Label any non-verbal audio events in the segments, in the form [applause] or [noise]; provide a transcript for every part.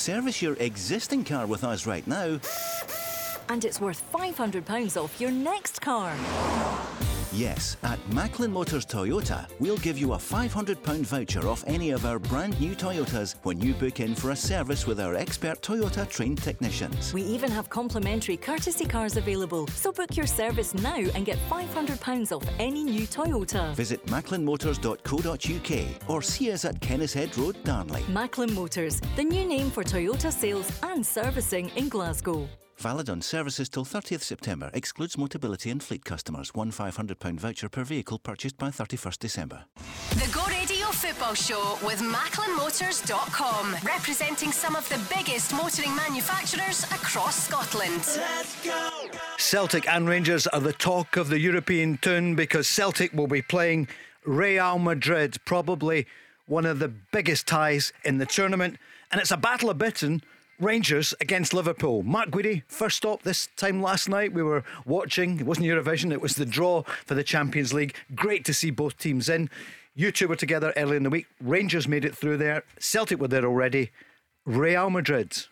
Service your existing car with us right now. And it's worth £500 off your next car. Yes, at Macklin Motors Toyota, we'll give you a £500 voucher off any of our brand new Toyotas when you book in for a service with our expert Toyota trained technicians. We even have complimentary courtesy cars available, so book your service now and get £500 off any new Toyota. Visit macklinmotors.co.uk or see us at Kennishead Road, Darnley. Macklin Motors, the new name for Toyota sales and servicing in Glasgow. Valid on services till 30th September. Excludes Motability and fleet customers. One £500 voucher per vehicle purchased by 31st December. The Go Radio Football Show with MacklinMotors.com, representing some of the biggest motoring manufacturers across Scotland. Let's go! Celtic and Rangers are the talk of the European tune because Celtic will be playing Real Madrid, probably one of the biggest ties in the tournament, and it's a battle of Britain Rangers against Liverpool. Mark Guidi, first stop this time last night. We were watching. It wasn't Eurovision, it was the draw for the Champions League. Great to see both teams in. You two were together early in the week. Rangers made it through there. Celtic were there already. Real Madrid.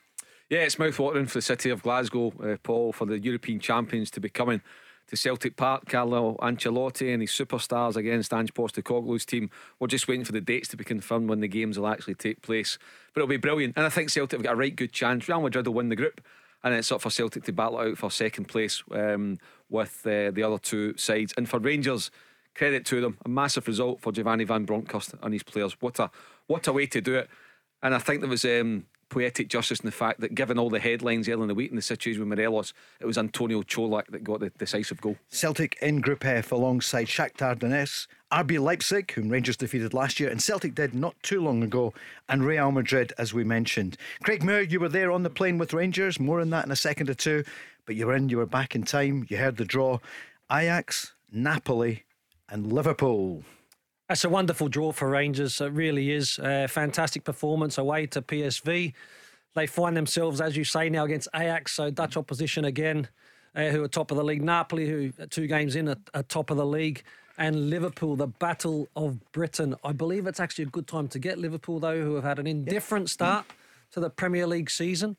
Yeah, it's mouth-watering for the city of Glasgow, uh, Paul, for the European champions to be coming to Celtic Park. Carlo Ancelotti and his superstars against Ange Postecoglou's team. We're just waiting for the dates to be confirmed when the games will actually take place. But it'll be brilliant. And I think Celtic have got a right good chance. Real Madrid will win the group. And it's up for Celtic to battle out for second place um, with uh, the other two sides. And for Rangers, credit to them. A massive result for Giovanni Van Bronckhorst and his players. What a what a way to do it. And I think there was um, poetic justice in the fact that, given all the headlines early in the week and the situation with Morelos, it was Antonio Colak that got the decisive goal. Celtic in Group F alongside Shakhtar Donetsk, RB Leipzig, whom Rangers defeated last year, and Celtic did not too long ago, and Real Madrid, as we mentioned. Craig Moore, you were there on the plane with Rangers. More on that in a second or two, but you were in, you were back in time. You heard the draw. Ajax, Napoli, and Liverpool. That's a wonderful draw for Rangers. It really is. A fantastic performance away to PSV. They find themselves, as you say, now against Ajax, so Dutch opposition again, uh, who are top of the league. Napoli, who two games in, are, are top of the league. And Liverpool, the battle of Britain. I believe it's actually a good time to get Liverpool, though, who have had an indifferent start to the Premier League season.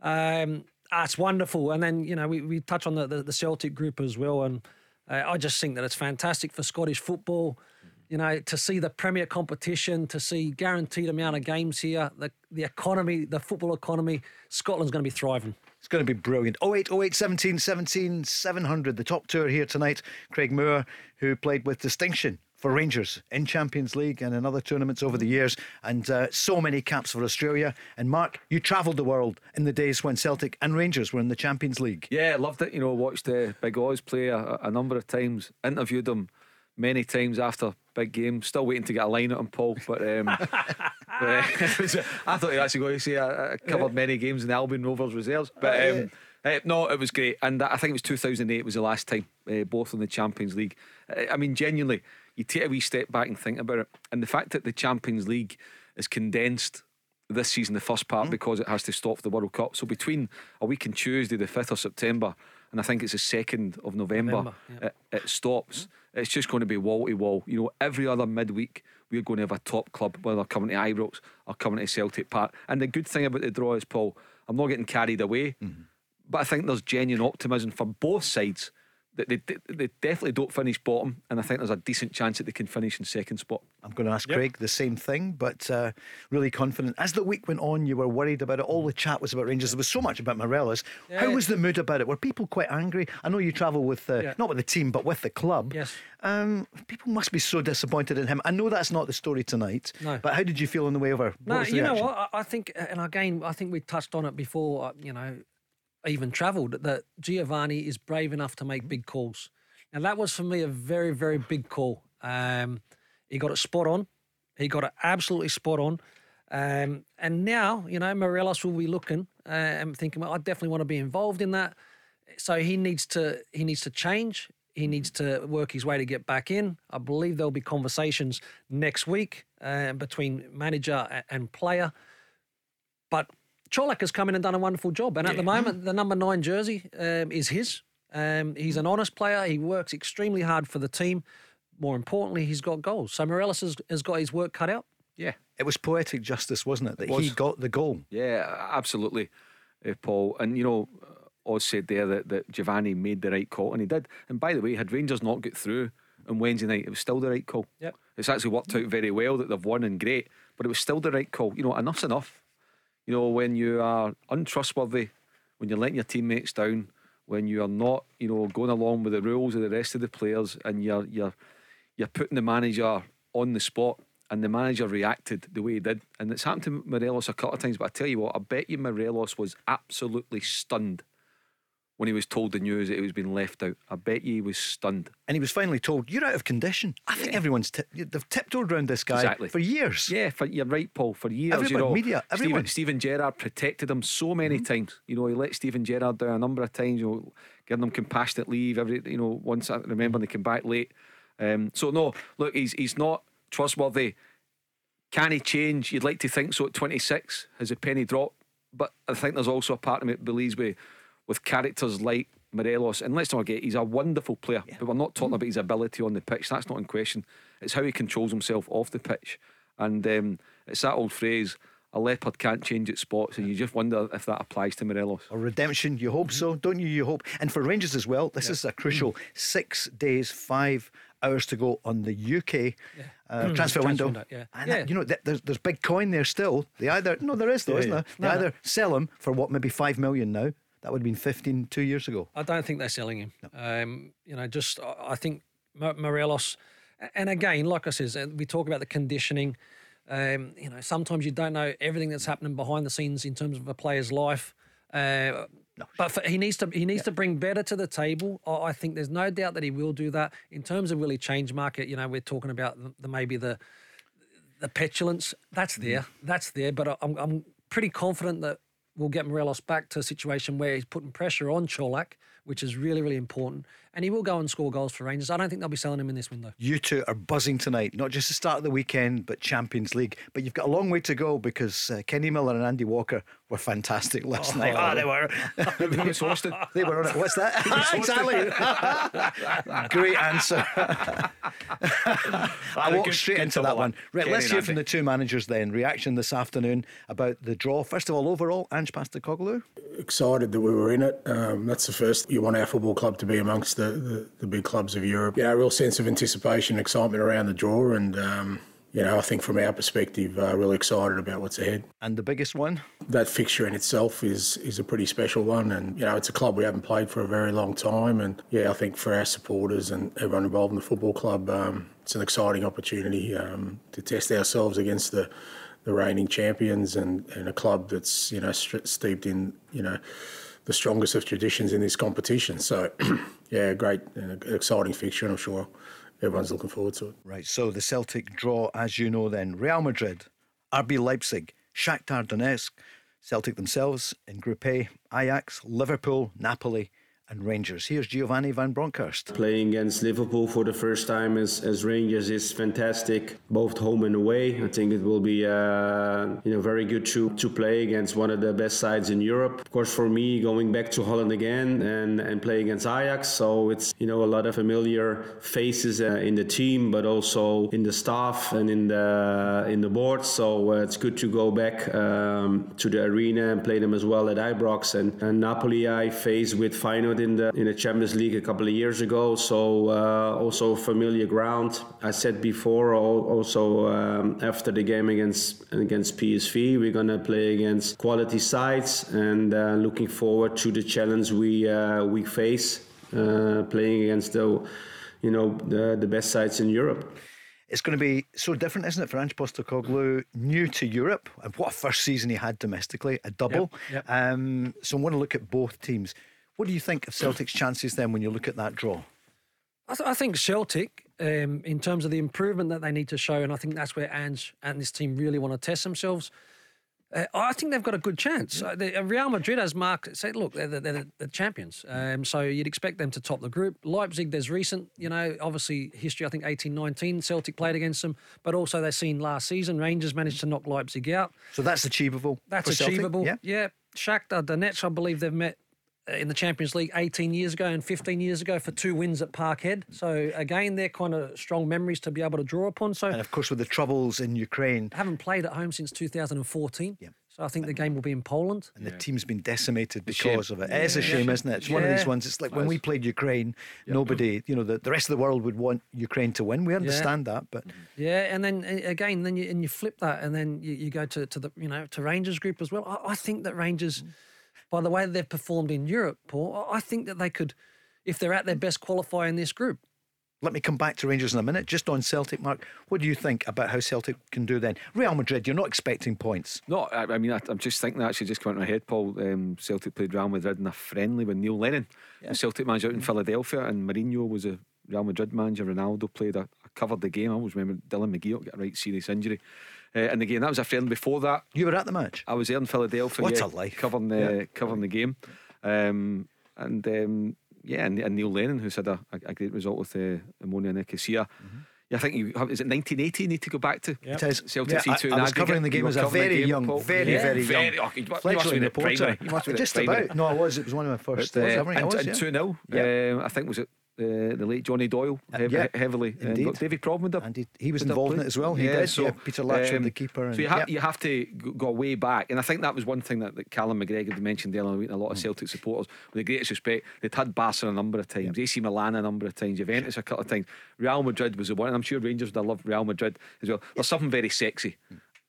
Um, that's wonderful. And then, you know, we, we touch on the, the, the Celtic group as well. And uh, I just think that it's fantastic for Scottish football you know, to see the premier competition, to see guaranteed amount of games here, the the economy, the football economy, Scotland's going to be thriving. It's going to be brilliant. 08, 08, 17, 17, 700. The top two are here tonight. Craig Moore, who played with distinction for Rangers in Champions League and in other tournaments over the years, and uh, so many caps for Australia. And Mark, you travelled the world in the days when Celtic and Rangers were in the Champions League. Yeah, loved it. You know, watched uh, Big Oz play a, a number of times, interviewed him many times after big game. Still waiting to get a line at him, Paul. But, um, [laughs] [laughs] I thought he actually going to say I, I covered many games in the Albion Rovers reserves. But um, uh, no, it was great. And I think it was 2008 was the last time, uh, both in the Champions League. Uh, I mean, genuinely, you take a wee step back and think about it. And the fact that the Champions League is condensed this season, the first part, mm. because it has to stop for the World Cup. So between a week and Tuesday, the 5th of September, and I think it's the 2nd of November, November yeah. it, it, stops. It's just going to be wall to wall. You know, every other midweek, we're going to have a top club, whether they're coming to Ibrox or coming to Celtic Park. And the good thing about the draw is, Paul, I'm not getting carried away, mm-hmm. but I think there's genuine optimism for both sides they, they, they definitely don't finish bottom, and I think there's a decent chance that they can finish in second spot. I'm going to ask yep. Craig the same thing, but uh, really confident. As the week went on, you were worried about it. All the chat was about Rangers. There was so much about Morelos. Yeah. How was the mood about it? Were people quite angry? I know you travel with, uh, yeah. not with the team, but with the club. Yes. Um, people must be so disappointed in him. I know that's not the story tonight, no. but how did you feel on the way over? What no, you know what? I think, and again, I think we touched on it before. Uh, you know, even travelled that Giovanni is brave enough to make big calls. Now that was for me a very, very big call. Um, he got it spot on. He got it absolutely spot on. Um, and now, you know, Morelos will be looking uh, and thinking, well, I definitely want to be involved in that. So he needs to he needs to change. He needs to work his way to get back in. I believe there'll be conversations next week uh, between manager and player. But Colak has come in and done a wonderful job. And at the moment, the number nine jersey um, is his. Um, he's an honest player. He works extremely hard for the team. More importantly, he's got goals. So Morelos has, has got his work cut out. Yeah, It was poetic justice, wasn't it? That was. he got the goal. Yeah, absolutely, uh, Paul. And you know, Oz said there that, that Giovanni made the right call, and he did. And by the way, had Rangers not got through on Wednesday night, it was still the right call. Yep. It's actually worked out very well that they've won and great, but it was still the right call. You know, enough's enough. You know, when you are untrustworthy, when you're letting your teammates down, when you are not, you know, going along with the rules of the rest of the players, and you're you're you're putting the manager on the spot, and the manager reacted the way he did, and it's happened to Morelos a couple of times. But I tell you what, I bet you Morelos was absolutely stunned when he was told the news that he was being left out. I bet you he was stunned. And he was finally told, "You're out of condition." I think everyone's tip- they've tiptoed around this guy Exactly. for years. Yeah, for, you're right, Paul. For years, you Everyone, know, media, everyone. Steven, Steven Gerrard protected him so many times. You know, he let Steven Gerrard down a number of times. You know, giving him compassionate leave every. You know, once I remember when they came back late. Um, so no, look, he's he's not trustworthy. Can he change? You'd like to think so at 26. Has a penny dropped? But I think there's also a part of me that believes with with characters like Morelos, and let's not forget he's a wonderful player. But we're not talking about his ability on the pitch. That's not in question. It's how he controls himself off the pitch. And um, it's that old phrase: a leopard can't change its spots, and you just wonder if that applies to Morelos. Or redemption, you hope so, don't you? You hope. And for Rangers as well, this is a crucial six days, five hours to go on the UK uh, transfer Transfer window. window, yeah. And Yeah. that- you know, th- there's, there's big coin there still. They either, no, there is though, Yeah, isn't yeah. there? They No, no. either sell him for what, maybe five million now. That would have been 15 two years ago. I don't think they're selling him. Um, you know, just I think Morelos, and again, like I says, uh, we talk about the conditioning. Um, you know, sometimes you don't know everything that's happening behind the scenes in terms of a player's life. Uh, but for, he needs to he needs to bring better to the table. I, I think there's no doubt that he will do that. In terms of really change market, you know, we're talking about the, the maybe the the petulance. That's there. That's there. But I- I'm I'm pretty confident that we'll get Morelos back to a situation where he's putting pressure on Colak, which is really really important, and he will go and score goals for Rangers. I don't think they'll be selling him in this window. You two are buzzing tonight, not just the start of the weekend, but Champions League. But you've got a long way to go because uh, Kenny Miller and Andy Walker were fantastic last night. Oh, they were. He was hosted. They were on it. What's that? [laughs] exactly. [laughs] Great answer. [laughs] I walked straight into that one. one. Right, Kenny let's hear from the two managers then. Reaction this afternoon about the draw. First of all, overall, Ange Postecoglou. excited that we were in it. Um, that's the first you want our football club to be amongst the, the, the big clubs of Europe. Yeah, a real sense of anticipation, excitement around the draw, and um, you know, I think from our perspective, uh, really excited about what's ahead. And the biggest one, That fixture in itself is is a pretty special one, and you know, it's a club we haven't played for a very long time, and yeah, I think for our supporters and everyone involved in the football club, um, it's an exciting opportunity um, to test ourselves against the the reigning champions and, and a club that's you know st- steeped in you know the strongest of traditions in this competition. So [clears throat] yeah, great, exciting fixture, and I'm sure everyone's looking forward to it. Right, so the Celtic draw, as you know, then Real Madrid, RB Leipzig, Shakhtar Donetsk, Celtic themselves in Group A, Ajax, Liverpool, Napoli, and Rangers. Here's Giovanni van Bronckhorst. Playing against Liverpool for the first time as, as Rangers is fantastic, both home and away. I think it will be uh, you know very good to, to play against one of the best sides in Europe. Of course, for me, going back to Holland again and, and play against Ajax, so it's you know a lot of familiar faces uh, in the team, but also in the staff and in the in the board. So uh, it's good to go back um, to the arena and play them as well at Ibrox and, and Napoli. I face with Feyenoord in the in the Champions League a couple of years ago, so uh, also familiar ground. I said before, also um, after the game against against PSV, we're gonna play against quality sides, and uh, looking forward to the challenge we uh, we face uh, playing against the you know the, the best sides in Europe. It's going to be so different, isn't it, for Ange Postecoglou, new to Europe, and what a first season he had domestically, a double. yep. Um, so I want to look at both teams. What do you think of Celtic's chances then when you look at that draw? I, th- I think Celtic, um, in terms of the improvement that they need to show, and I think that's where Ange and this team really want to test themselves. Uh, I think they've got a good chance. Uh, the, uh, Real Madrid, has marked said, look, they're, the- they're, the- champions. Um, so you'd expect them to top the group. Leipzig, there's recent, you know, obviously history, I think 18 19, Celtic played against them, but also they've seen last season, Rangers managed to knock Leipzig out. So that's achievable. That's for Celtic? achievable. Yeah. yeah. Shakhtar Donetsk, I believe they've met in the Champions League 18 years ago and 15 years ago for two wins at Parkhead. So again, they're kind of strong memories to be able to draw upon. So And of course, with the troubles in Ukraine, haven't played at home since 2014. Yeah. So I think the game will be in Poland. and the team's been decimated shame. because of it. It is a shame, isn't it? It's one of these ones. It's like when we played Ukraine, nobody, you know, the, the rest of the world would want Ukraine to win. We understand that, but Yeah, and then again, then you and you flip that, and then you, you go to, to the you know to Rangers group as well. I, I think that Rangers, mm. By the way that they've performed in Europe, Paul, I I think that they could, if they're at their best, qualify in this group. let me come back to Rangers in a minute. Just on Celtic, Mark, what do you think about how Celtic can do then? Real Madrid, you're not expecting points. No, I, I mean, I, I'm just thinking that actually just came into my head, Paul. Um, Celtic played Real Madrid in a friendly with Neil Lennon, the Celtic manager out in Philadelphia, and Mourinho was a Real Madrid manager. Ronaldo played. I, I covered the game. I always remember Dylan McGee got a right serious injury. Uh, in the game, that was a friend before that. You were at the match. I was there in Philadelphia. What yeah, a life. Covering the Yeah. covering the game, um, and um, yeah, and, and Neil Lennon, who's had a, a, a great result with uh, Omonia Nicosia. Mm-hmm. Yeah, I think you have, is it 1980 you need to go back to? It is. Celtic Yeah, I- C2 I in was covering the game were as a very young, Paul? very, Yeah. very young oh, you must, fledgling have been at reporter. You must have been at Just primary. about. No, I was. It was one of my first. But, uh, uh, I think I and, was, and yeah. 2 0. Yeah. Um, I think was it uh, the late Johnny Doyle hev- yeah, heavily. Uh, indeed. Davy Provender. And he, he was involved in it as well. He did. so, yeah, Peter Latchford, um, the keeper. And, so you, ha- yeah. you have to go way back, and I think that was one thing that, that Callum McGregor mentioned earlier. in the week, and A lot Mm. of Celtic supporters, with the greatest respect, they'd had Barca a number of times, AC Milan a number of times, Juventus a couple of times. Real Madrid was the one, and I'm sure Rangers would love Real Madrid as well. There's something very sexy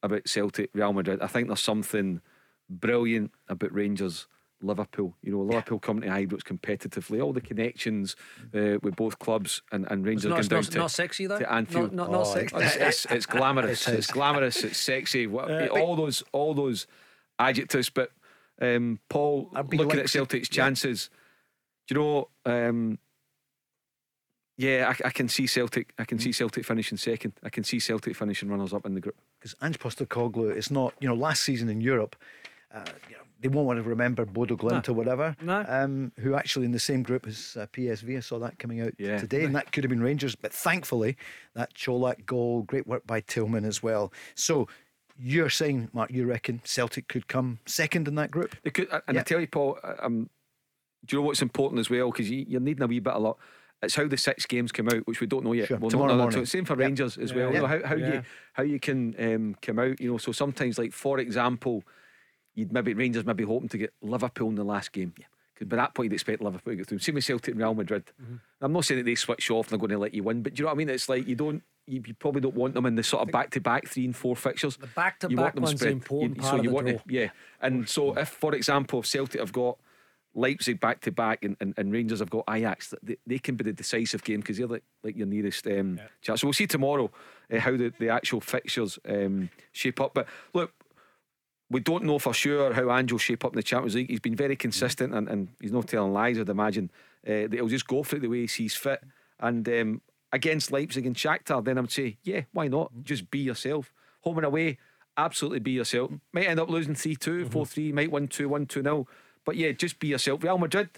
about Celtic, Real Madrid. I think there's something brilliant about Rangers. Liverpool, you know, Liverpool coming to Ibrox competitively, all the connections uh, with both clubs and, and Rangers not- going it's down not- to, not sexy, though? to Anfield. Not- not- not Oh, sexy? It's, it's, it's glamorous. [laughs] It is. it's glamorous. It's sexy. What, Uh, all those, all those adjectives. But um, Paul, looking like at to- Celtic's yeah. chances, do you know? Um, yeah, I, I can see Celtic. I can Mm. see Celtic finishing second. I can see Celtic finishing runners up in the group. because Ange Postecoglou is not, you know, last season in Europe, uh, you know, they won't want to remember Bodo Glimt or whatever, No. um, who actually in the same group as uh, PSV. I saw that coming out Yeah. today, and that could have been Rangers, but thankfully that Colak goal, great work by Tillman as well. So you're saying, Mark, you reckon Celtic could come second in that group? They could, and Yeah. I tell you, Paul, um, do you know what's important as well? Because you, you're needing a wee bit of luck. It's how the six games come out, which we don't know yet. Sure. We'll Tomorrow not know morning. until- Same for Yep. Rangers as well. Yeah. You know, how, how Yeah. you how you can um, come out. You know, so sometimes, like for example, you'd maybe Rangers maybe hoping to get Liverpool in the last game. Yeah. Because by that point, you'd expect Liverpool to get through. Same with Celtic and Real Madrid. Mm-hmm. I'm not saying that they switch off and they're going to let you win, but do you know what I mean? It's like you don't. You, you probably don't want them in the sort of back to back three and four fixtures. The you want them one's spread. important You- part so of you the want to- yeah. And so if, for example, if Celtic have got Leipzig back to back and, and, and Rangers have got Ajax, they, they can be the decisive game because they're like, like your nearest um, chance. So we'll see tomorrow uh, how the, the actual fixtures um, shape up. But look, we don't know for sure how Ange will shape up in the Champions League. He's been very consistent and, and he's not telling lies, I'd imagine. Uh, that he'll just go for it the way he sees fit. And um, against Leipzig and Shakhtar, then I would say, yeah, why not? Just be yourself. Home and away, absolutely be yourself. Might end up losing 3 2, 4 3, might win 2 1 2 0. But yeah, just be yourself. Real Madrid,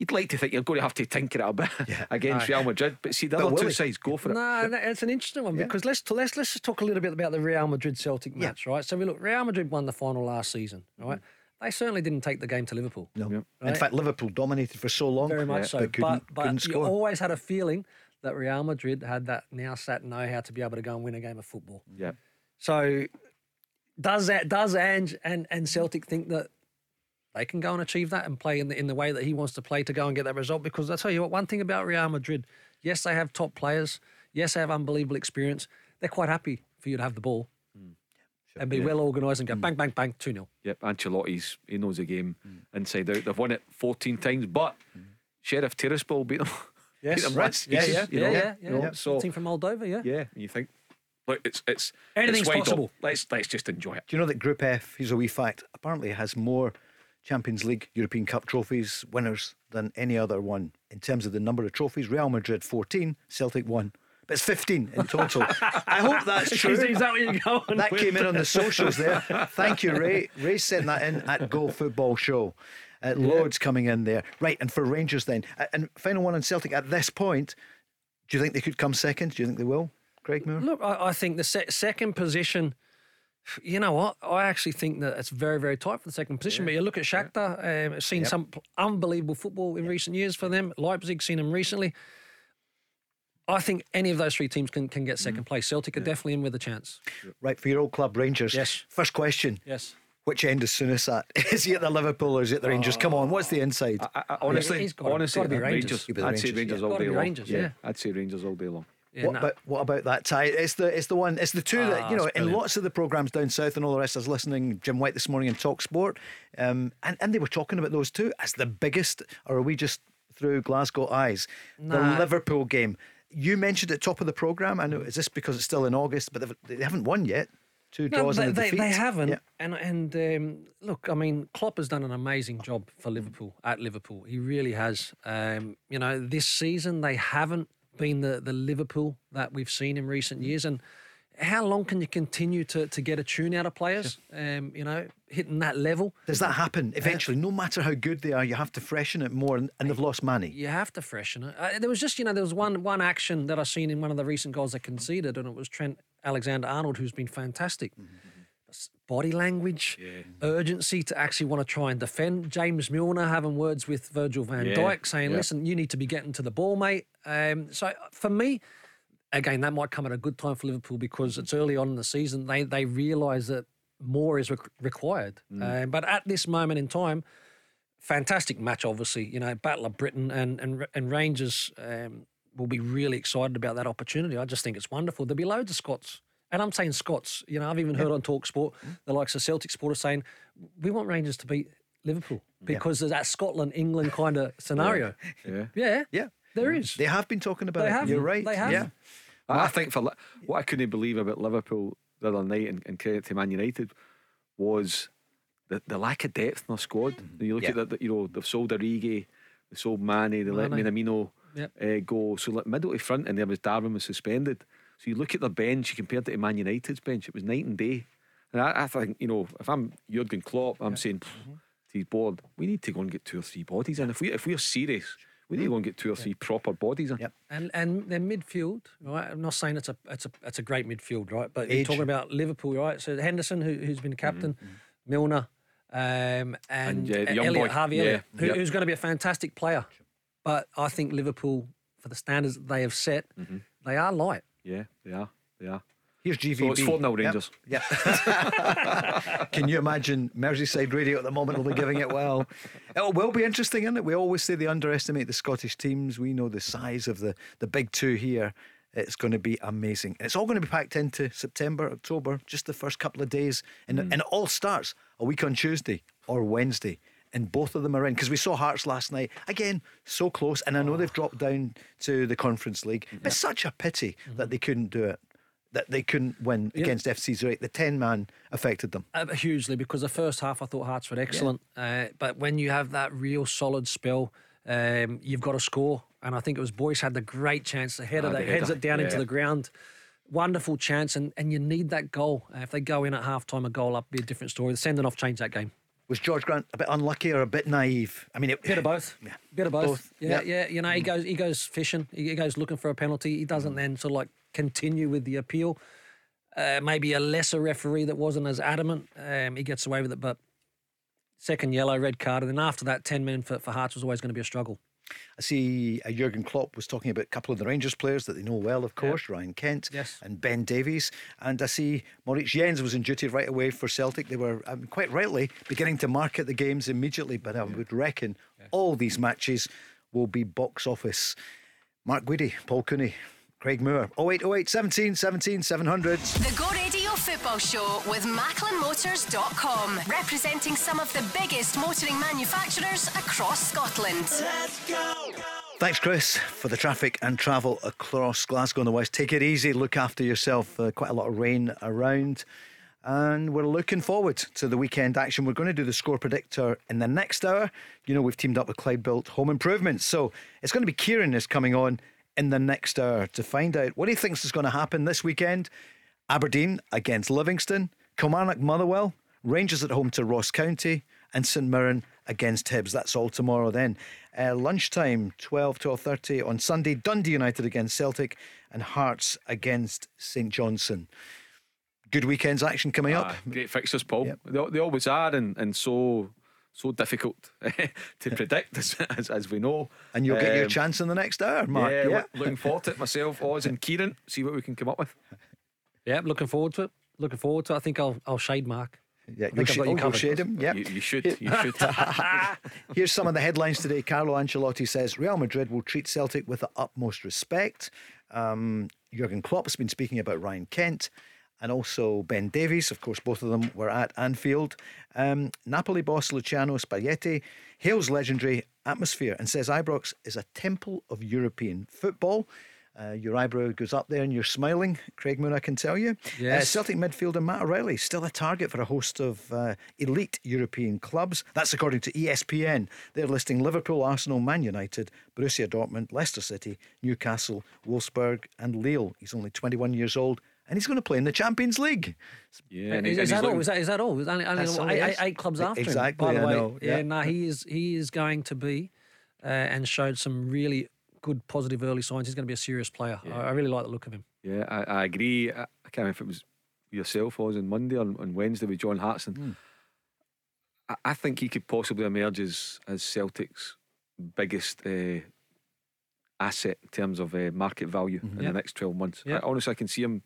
you'd like to think you're going to have to tinker it a bit [laughs] against Real Madrid. But see, the But other two sides, go for it. No, no, it's an interesting one because let's let's let's just talk a little bit about the Real Madrid Celtic match, right? So we look, Real Madrid won the final last season, right? They certainly didn't take the game to Liverpool. No. In Right. fact, Liverpool dominated for so long. Very much so. But couldn't, but but couldn't you score. always had a feeling that Real Madrid had that now sat know how to be able to go and win a game of football. Yeah. So does that does Ange and, and Celtic think that they can go and achieve that and play in the in the way that he wants to play to go and get that result? Because I tell you what, one thing about Real Madrid, yes, they have top players, yes, they have unbelievable experience. They're quite happy for you to have the ball mm. and be well organised and go mm. bang, bang, bang, 2 0. Yep, Ancelotti's he knows the game mm. inside out. They've won it 14 times, but Sheriff Tiraspol beat them. [laughs] Yes, beat them right. Yeah, yeah, you yeah, know, yeah, you yeah. So Team from Moldova, yeah. yeah, and you think, look, it's it's Anything's it's possible. up. Let's let's just enjoy it. Do you know that Group F, here's a wee fact, apparently has more Champions League, European Cup trophies winners than any other one in terms of the number of trophies? Real Madrid 14, Celtic 1. But it's 15 in total. [laughs] I hope that's true. Is that what you're going That came in on the socials there. Thank you, Ray. Ray sent that in at Go Football Show. Uh, loads coming in there. Right, and for Rangers then. Uh, and final one on Celtic at this point, do you think they could come second? Do you think they will, Craig Moore? Look, I, I think the se- second position, You know what? I actually think that it's very, very tight for the second position. But you look at Shakhtar, um, seen some unbelievable football in recent years for them. Leipzig, seen them recently. I think any of those three teams can, can get Mm. second place. Celtic are definitely in with a chance. Right, for your old club, Rangers. Yes. First question. Yes. Which end [laughs] is soonest at? Is he at the Liverpool or is he at the Rangers? Come on, what's the inside? I, I, honestly, he's gotta- honestly, gotta be uh, Rangers. You'd be the I'd say Rangers, Rangers yeah. all Gotta day be long. Rangers, yeah. I'd say Rangers all day long. Yeah, what, no. about, what about that tie? It's the it's the one. It's the two that Ah, you know in lots of the programs down south and all the rest. I was listening Jim White this morning in Talk Sport, um, and and they were talking about those two as the biggest. Or are we just through Glasgow eyes? The Liverpool game. You mentioned at top of the program. I know is this because it's still in August, but they haven't won yet. Two No, draws they, and a they, defeat. they haven't. Yeah. And and um, look, I mean, Klopp has done an amazing job for Liverpool at Liverpool. He really has. Um, you know, this season they haven't been the the Liverpool that we've seen in recent years. And how long can you continue to to get a tune out of players? Um, you know, hitting that level. Does that happen eventually? No matter how good they are, you have to freshen it more, and, and they've lost money. You have to freshen it. Uh, there was just, you know, there was one one action that I seen in one of the recent goals they conceded, and it was Trent Alexander Arnold, who's been fantastic. S- Body language, urgency to actually want to try and defend. James Milner having words with Virgil van Yeah, Dijk saying, yeah. listen, you need to be getting to the ball, mate. Um, so for me, again, that might come at a good time for Liverpool because it's early on in the season. They they realise that more is re- required. Um, but at this moment in time, fantastic match, obviously. You know, Battle of Britain and and, and Rangers um, will be really excited about that opportunity. I just think it's wonderful. There'll be loads of Scots. And I'm saying Scots, you know, I've even heard on Talk Sport the likes of Celtic supporters saying, we want Rangers to beat Liverpool because there's that Scotland England kind of [laughs] scenario. Yeah. [laughs] Yeah. Yeah. There is. They have been talking about They it. have. You're right. They have. Yeah. I I think for what I couldn't believe about Liverpool the other night, and, and credit to Man United, was the, the lack of depth in their squad. Mm-hmm. You look Yeah. at that, you know, they've sold Origi, they sold Mane, they let Minamino Yep. uh, go. So like middle to front, and there was Darwin was suspended. So you look at their bench, you compare it to Man United's bench, it was night and day. And I, I think you know, if I'm Jurgen Klopp, I'm saying Mm-hmm. to his board, we need to go and get two or three bodies in. If we if we're serious, we need to go and get two or three proper bodies in. Yep. And and their midfield, right? I'm not saying it's a it's a it's a great midfield, right? But Age. you're talking about Liverpool, right? So Henderson, who, who's been captain, Milner, um, and, And, yeah, the young Elliott, boy. Harvey Yeah. Elliott, who, Yep. who's going to be a fantastic player. But I think Liverpool, for the standards that they have set, they are light. Yeah, they are. They are. Here's GVB. So it's 4 0 Yep. Rangers. [laughs] Yeah. [laughs] Can you imagine Merseyside Radio at the moment will be giving it well? It will be interesting, isn't it? We always say they underestimate the Scottish teams. We know the size of the, the big two here. It's going to be amazing. It's all going to be packed into September, October, just the first couple of days. And, mm. and it all starts a week on Tuesday or Wednesday. And both of them are in because we saw Hearts last night. Again, so close. And I know they've dropped down to the Conference League. It's such a pity that they couldn't do it, that they couldn't win against FC Zurich. The 10 man affected them. Uh, hugely because the first half I thought Hearts were excellent, uh, but when you have that real solid spell, um, you've got to score. And I think it was Boyce had the great chance, the header that the heads it down into the ground. Wonderful chance, and, and you need that goal. Uh, if they go in at half time, a goal up, be a different story. The sending off changed that game. Was George Grant a bit unlucky or a bit naive? I mean, it, Bit of both. Yeah. Bit of both. Both. Yeah, Yeah. yeah. You know, he goes he goes fishing. He goes looking for a penalty. He doesn't then sort of like continue with the appeal. Uh, maybe a lesser referee that wasn't as adamant. Um, he gets away with it, but second yellow, red card, and then after that, ten men for, for Hearts was always going to be a struggle. I see uh, Jurgen Klopp was talking about a couple of the Rangers players that they know well, of course, Ryan Kent Yes. and Ben Davies. And I see Maurice Jens was in duty right away for Celtic. They were um, quite rightly beginning to market the games immediately, but I would reckon all these matches will be box office. Mark Guidi, Paul Cooney, Craig Moore, 0808 17 17 700. The Go Radio Football Show with MacklinMotors.com, representing some of the biggest motoring manufacturers across Scotland. Let's go! Thanks, Chris, for the traffic and travel across Glasgow and the West. Take it easy, look after yourself. Uh, quite a lot of rain around. And we're looking forward to the weekend action. We're going to do the score predictor in the next hour. You know, we've teamed up with Clyde Built Home Improvements. So it's going to be Kieran is coming on in the next hour to find out what he thinks is going to happen this weekend. Aberdeen against Livingston, Kilmarnock Motherwell, Rangers at home to Ross County, and St Mirren against Hibs. That's all tomorrow then. Uh, lunchtime, 12, 12.30 on Sunday, Dundee United against Celtic and Hearts against St Johnstone. Good weekend's action coming up. Ah, great fixtures, Paul. Yep. They, they always are, and, and so so difficult [laughs] to predict, as, as, as we know. and you'll get your Um, chance in the next hour, Mark. Yeah, Yeah. looking forward to it myself, Oz and [laughs] Kieran. See what we can come up with. Yeah, looking forward to it. Looking forward to it. I think I'll I'll shade Mark. Yeah, you'll, think I've sh- got you oh, you'll shade him. Yeah. You, you should. You should. [laughs] [laughs] Here's some of the headlines today. Carlo Ancelotti says Real Madrid will treat Celtic with the utmost respect. Um, Jurgen Klopp has been speaking about Ryan Kent and also Ben Davies. Of course, both of them were at Anfield. Um, Napoli boss Luciano Spalletti hails legendary atmosphere and says Ibrox is a temple of European football. Uh, your eyebrow goes up there and you're smiling, Craig Moore, I can tell you. Uh, Yes. Celtic midfielder Matt O'Riley still a target for a host of uh, elite European clubs. That's according to ESPN. They're listing Liverpool, Arsenal, Man United, Borussia Dortmund, Leicester City, Newcastle, Wolfsburg, and Lille. He's only 21 years old. And he's going to play in the Champions League. Yeah, and is, he's- is and he's that all? Is that, is that all? Is only, only That's all eight, eight- clubs after Exactly, him. By the I way, know, yeah, yeah. no, he is he is going to be, uh, and showed some really good positive early signs. He's going to be a serious player. I, I really like the look of him. Yeah, I, I agree. I, I can't remember if it was yourself or was on Monday or on Wednesday with John Hartson. Hmm. I, think he could possibly emerge as, as Celtic's biggest uh, asset in terms of uh, market value in Yeah. the next 12 months. Yeah. Honestly, I can see him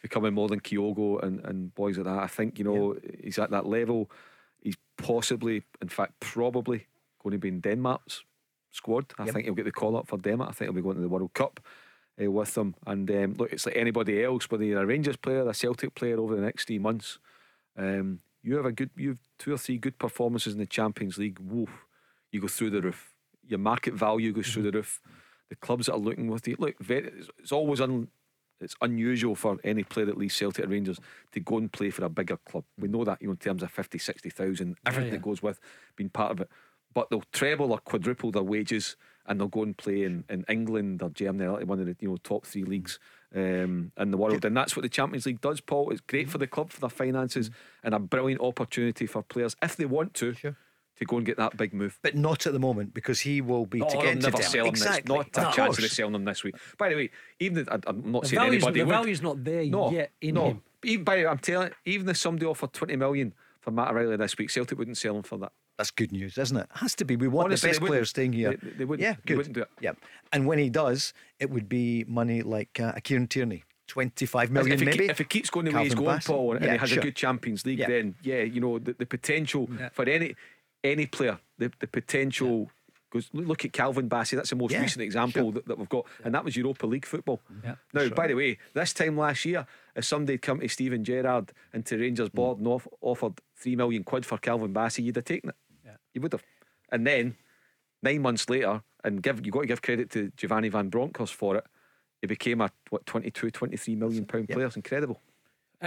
becoming more than Kyogo and, and boys like that. I think, you know, he's at that level. He's possibly, in fact, probably going to be in Denmark's squad. I Yep. think he'll get the call up for Denmark. I think he'll be going to the World Cup uh, with them. And um, look, it's like anybody else, whether you're a Rangers player, a Celtic player over the next three months. Um, you have a good, you have two or three good performances in the Champions League. Woof, you go through the roof. Your market value goes through the roof. The clubs that are looking with you, look, very, it's, it's always un, it's unusual for any player that leaves Celtic Rangers to go and play for a bigger club. We know that, you know, in terms of 50, 60,000, everything yeah. that goes with being part of it. But they'll treble or quadruple their wages and they'll go and play in, in England or Germany, one of the you know top three leagues um, in the world. And that's what the Champions League does, Paul. It's great for the club, for their finances, and a brilliant opportunity for players, if they want to, Sure. to go and get that big move. But not at the moment because he will be Oh, to get never Denmark. sell him exactly. this. Not a Of chance of selling them this week. By the way, even the, I, I'm not The saying anybody the would. value's not there no, yet in no. him. Even by the way, I'm telling, even if somebody offered 20 million for Matt O'Riley this week, Celtic wouldn't sell him for that. That's good news, isn't it? Has to be. We want Honestly, the best players staying here. They- they wouldn't. Yeah, They good. wouldn't do it. Yeah, and when he does, it would be money like uh, a Kieran Tierney, twenty-five million if, he, maybe. if he keeps going the way he's going. Paul, and Yeah, he has sure. a good Champions League, Yeah. then yeah, you know the, the potential for any any player, the, the potential. Goes, look at Calvin Bassey. That's the most Yeah, recent example sure. that, that we've got, and that was Europa League football. Yeah, now, by the way, this time last year, if somebody had come to Steven Gerrard and to Rangers Mm. board and off, offered three million quid for Calvin Bassey, you'd have taken it. Yeah. You would have. And then nine months later, and give you got to give credit to Giovanni Van Bronckhorst for it. He became a what 22, 23 million pound player. It's incredible.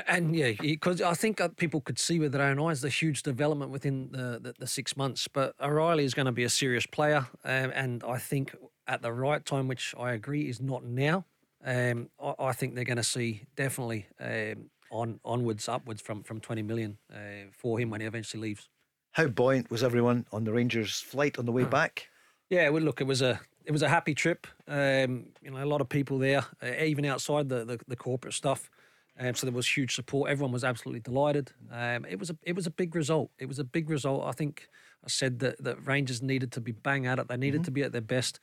And yeah, because I think uh, people could see with their own eyes the huge development within the, the, the six months. But O'Riley is going to be a serious player, um, and I think at the right time, which I agree is not now. Um, I, I think they're going to see definitely um, on onwards, upwards from from twenty million uh, for him when he eventually leaves. How buoyant was everyone on the Rangers flight on the way back? Yeah, well, look, it was a it was a happy trip. Um, you know, a lot of people there, uh, even outside the, the, the corporate stuff. Um, so there was huge support. Everyone was absolutely delighted. Um, it was a it was a big result. It was a big result. I think I said that that Rangers needed to be bang at it. They needed to be at their best.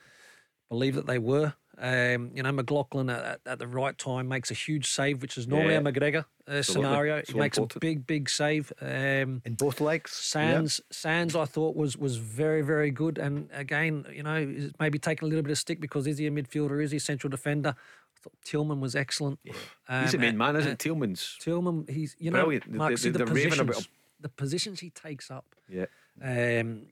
Believe that they were. Um, you know, McLaughlin at, at, the right time makes a huge save, which is normally Yeah. a McGregor uh, scenario. So he makes important. a big, big save. Um, In both legs? Sands, Sands, I thought was was very, very good. And again, you know, maybe taking a little bit of stick because is he a midfielder? Is he a central defender? I thought Tillman was excellent. He's Um, the main man, isn't and Tillman's? Tillman, he's you know, Brilliant. Mark, They- see they- the they're raving about positions, the positions he takes up. Yeah. Um,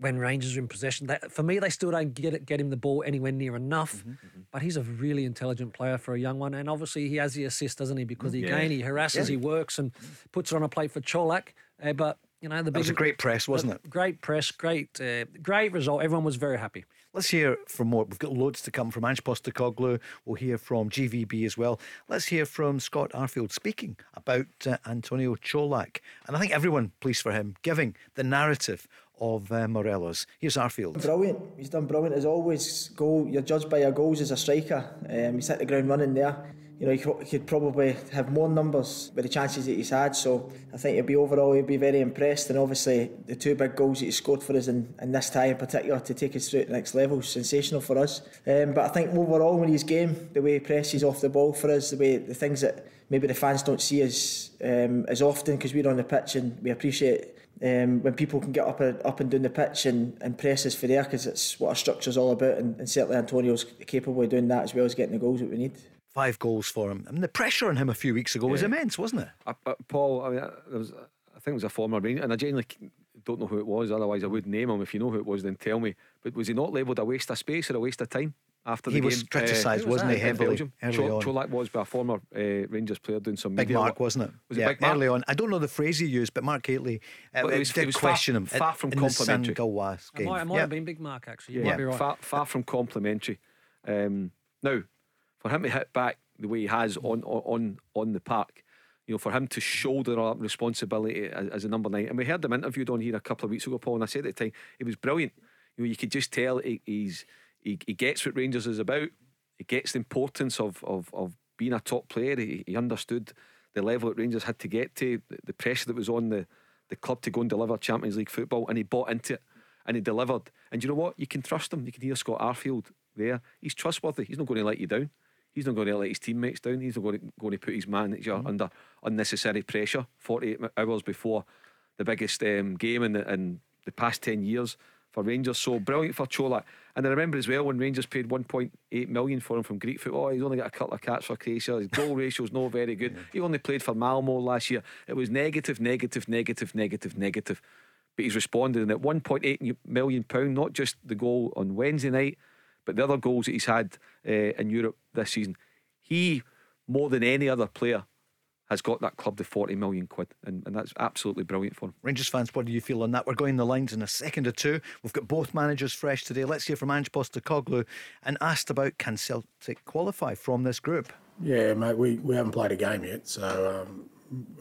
when Rangers are in possession, that, for me, they still don't get it, get him the ball anywhere near enough. Mm-hmm, But he's a really intelligent player for a young one, and obviously he has the assist, doesn't he? Because he Mm-hmm. Yeah. again he harasses, he works, and puts it on a plate for Colak. Uh, but you know the That was a big- great press, wasn't it? Great press, great, uh, great result. Everyone was very happy. Let's hear from more. We've got loads to come from Ange Postecoglou. We'll hear from GVB as well. Let's hear from Scott Arfield speaking about uh, Antonio Cholak. And I think everyone pleased for him, giving the narrative of uh, Morelos. Here's Arfield. Brilliant. He's done brilliant as always. Goal. You're judged by your goals as a striker. Um, he's hit the ground running there. you know, he could probably have more numbers with the chances that he's had. So I think he'll be overall, he'll be very impressed. And obviously, the two big goals that he scored for us in, in this tie in particular to take us through to the next level, sensational for us. Um, but I think overall, when his game, the way he presses off the ball for us, the way the things that maybe the fans don't see as um, as often because we're on the pitch and we appreciate um, when people can get up and up and down the pitch and, and press us for there because it's what our structure's all about and, and certainly Antonio's capable of doing that as well as getting the goals that we need five goals for him. I mean, the pressure on him a few weeks ago yeah. was immense, wasn't it? Uh, uh, Paul, I mean, uh, there was, I think it was a former Ranger, and I genuinely don't know who it was. Otherwise, I would name him. If you know who it was, then tell me. But was he not labelled a waste of space or a waste of time? After the he game, was criticised, uh, wasn't he? Heavily, Belgium. Cho- Colak was by a former uh, Rangers player doing some big Mark, wasn't it? Was yeah, it Big Mark? early on. I don't know the phrase he used, but Mark Hateley uh, it was, did it was question far, him. Far from in complimentary. The Gilloise game. It might, it might yep. have been Big Mark actually. You yeah, might be right. Far, far from complimentary. Um, now, for him to hit back the way he has on on on the park. You know, for him to shoulder up responsibility as, as a number nine, and we heard him interviewed on here a couple of weeks ago, Paul, and I said at the time it was brilliant. You know, you could just tell he, he's he, he gets what Rangers is about. He gets the importance of of, of being a top player. He, he understood the level that Rangers had to get to, the, pressure that was on the the club to go and deliver Champions League football, and he bought into it and he delivered. And you know what? You can trust him. You can hear Scott Arfield there. He's trustworthy. He's not going to let you down. He's not going to let his teammates down. He's not going to, going to put his manager mm. under unnecessary pressure 48 hours before the biggest um, game in the, in the past 10 years for Rangers. So brilliant for Colak. And I remember as well when Rangers paid 1.8 million for him from Greek football. He's only got a couple of caps for Croatia. His goal ratio is not very good. He only played for Malmo last year. It was negative, negative, negative, negative, negative. But he's responded. And at 1.8 million pound, not just the goal on Wednesday night, but the other goals that he's had uh, in Europe this season, he more than any other player has got that club to 40 million quid, and, and that's absolutely brilliant for him. Rangers fans, what do you feel on that? We're going the lines in a second or two. We've got both managers fresh today. Let's hear from Ange Postecoglou and asked about can Celtic qualify from this group? Yeah, mate, we, we haven't played a game yet, so um,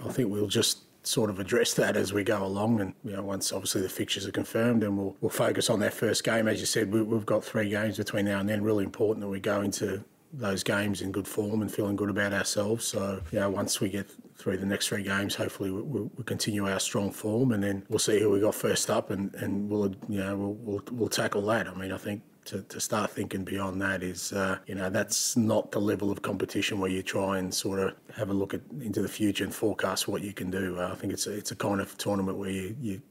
I think we'll just sort of address that as we go along. And you know, once obviously the fixtures are confirmed, and we'll we'll focus on that first game. As you said, we, have got three games between now and then. Really important that we go into those games in good form and feeling good about ourselves. So, you know, once we get through the next three games, hopefully we'll, we'll continue our strong form, and then we'll see who we got first up, and, and we'll you know we'll, we'll, we'll tackle that. I mean, I think to, to start thinking beyond that is, uh, you know, that's not the level of competition where you try and sort of have a look at into the future and forecast what you can do. Uh, I think it's a, it's a kind of tournament where you, you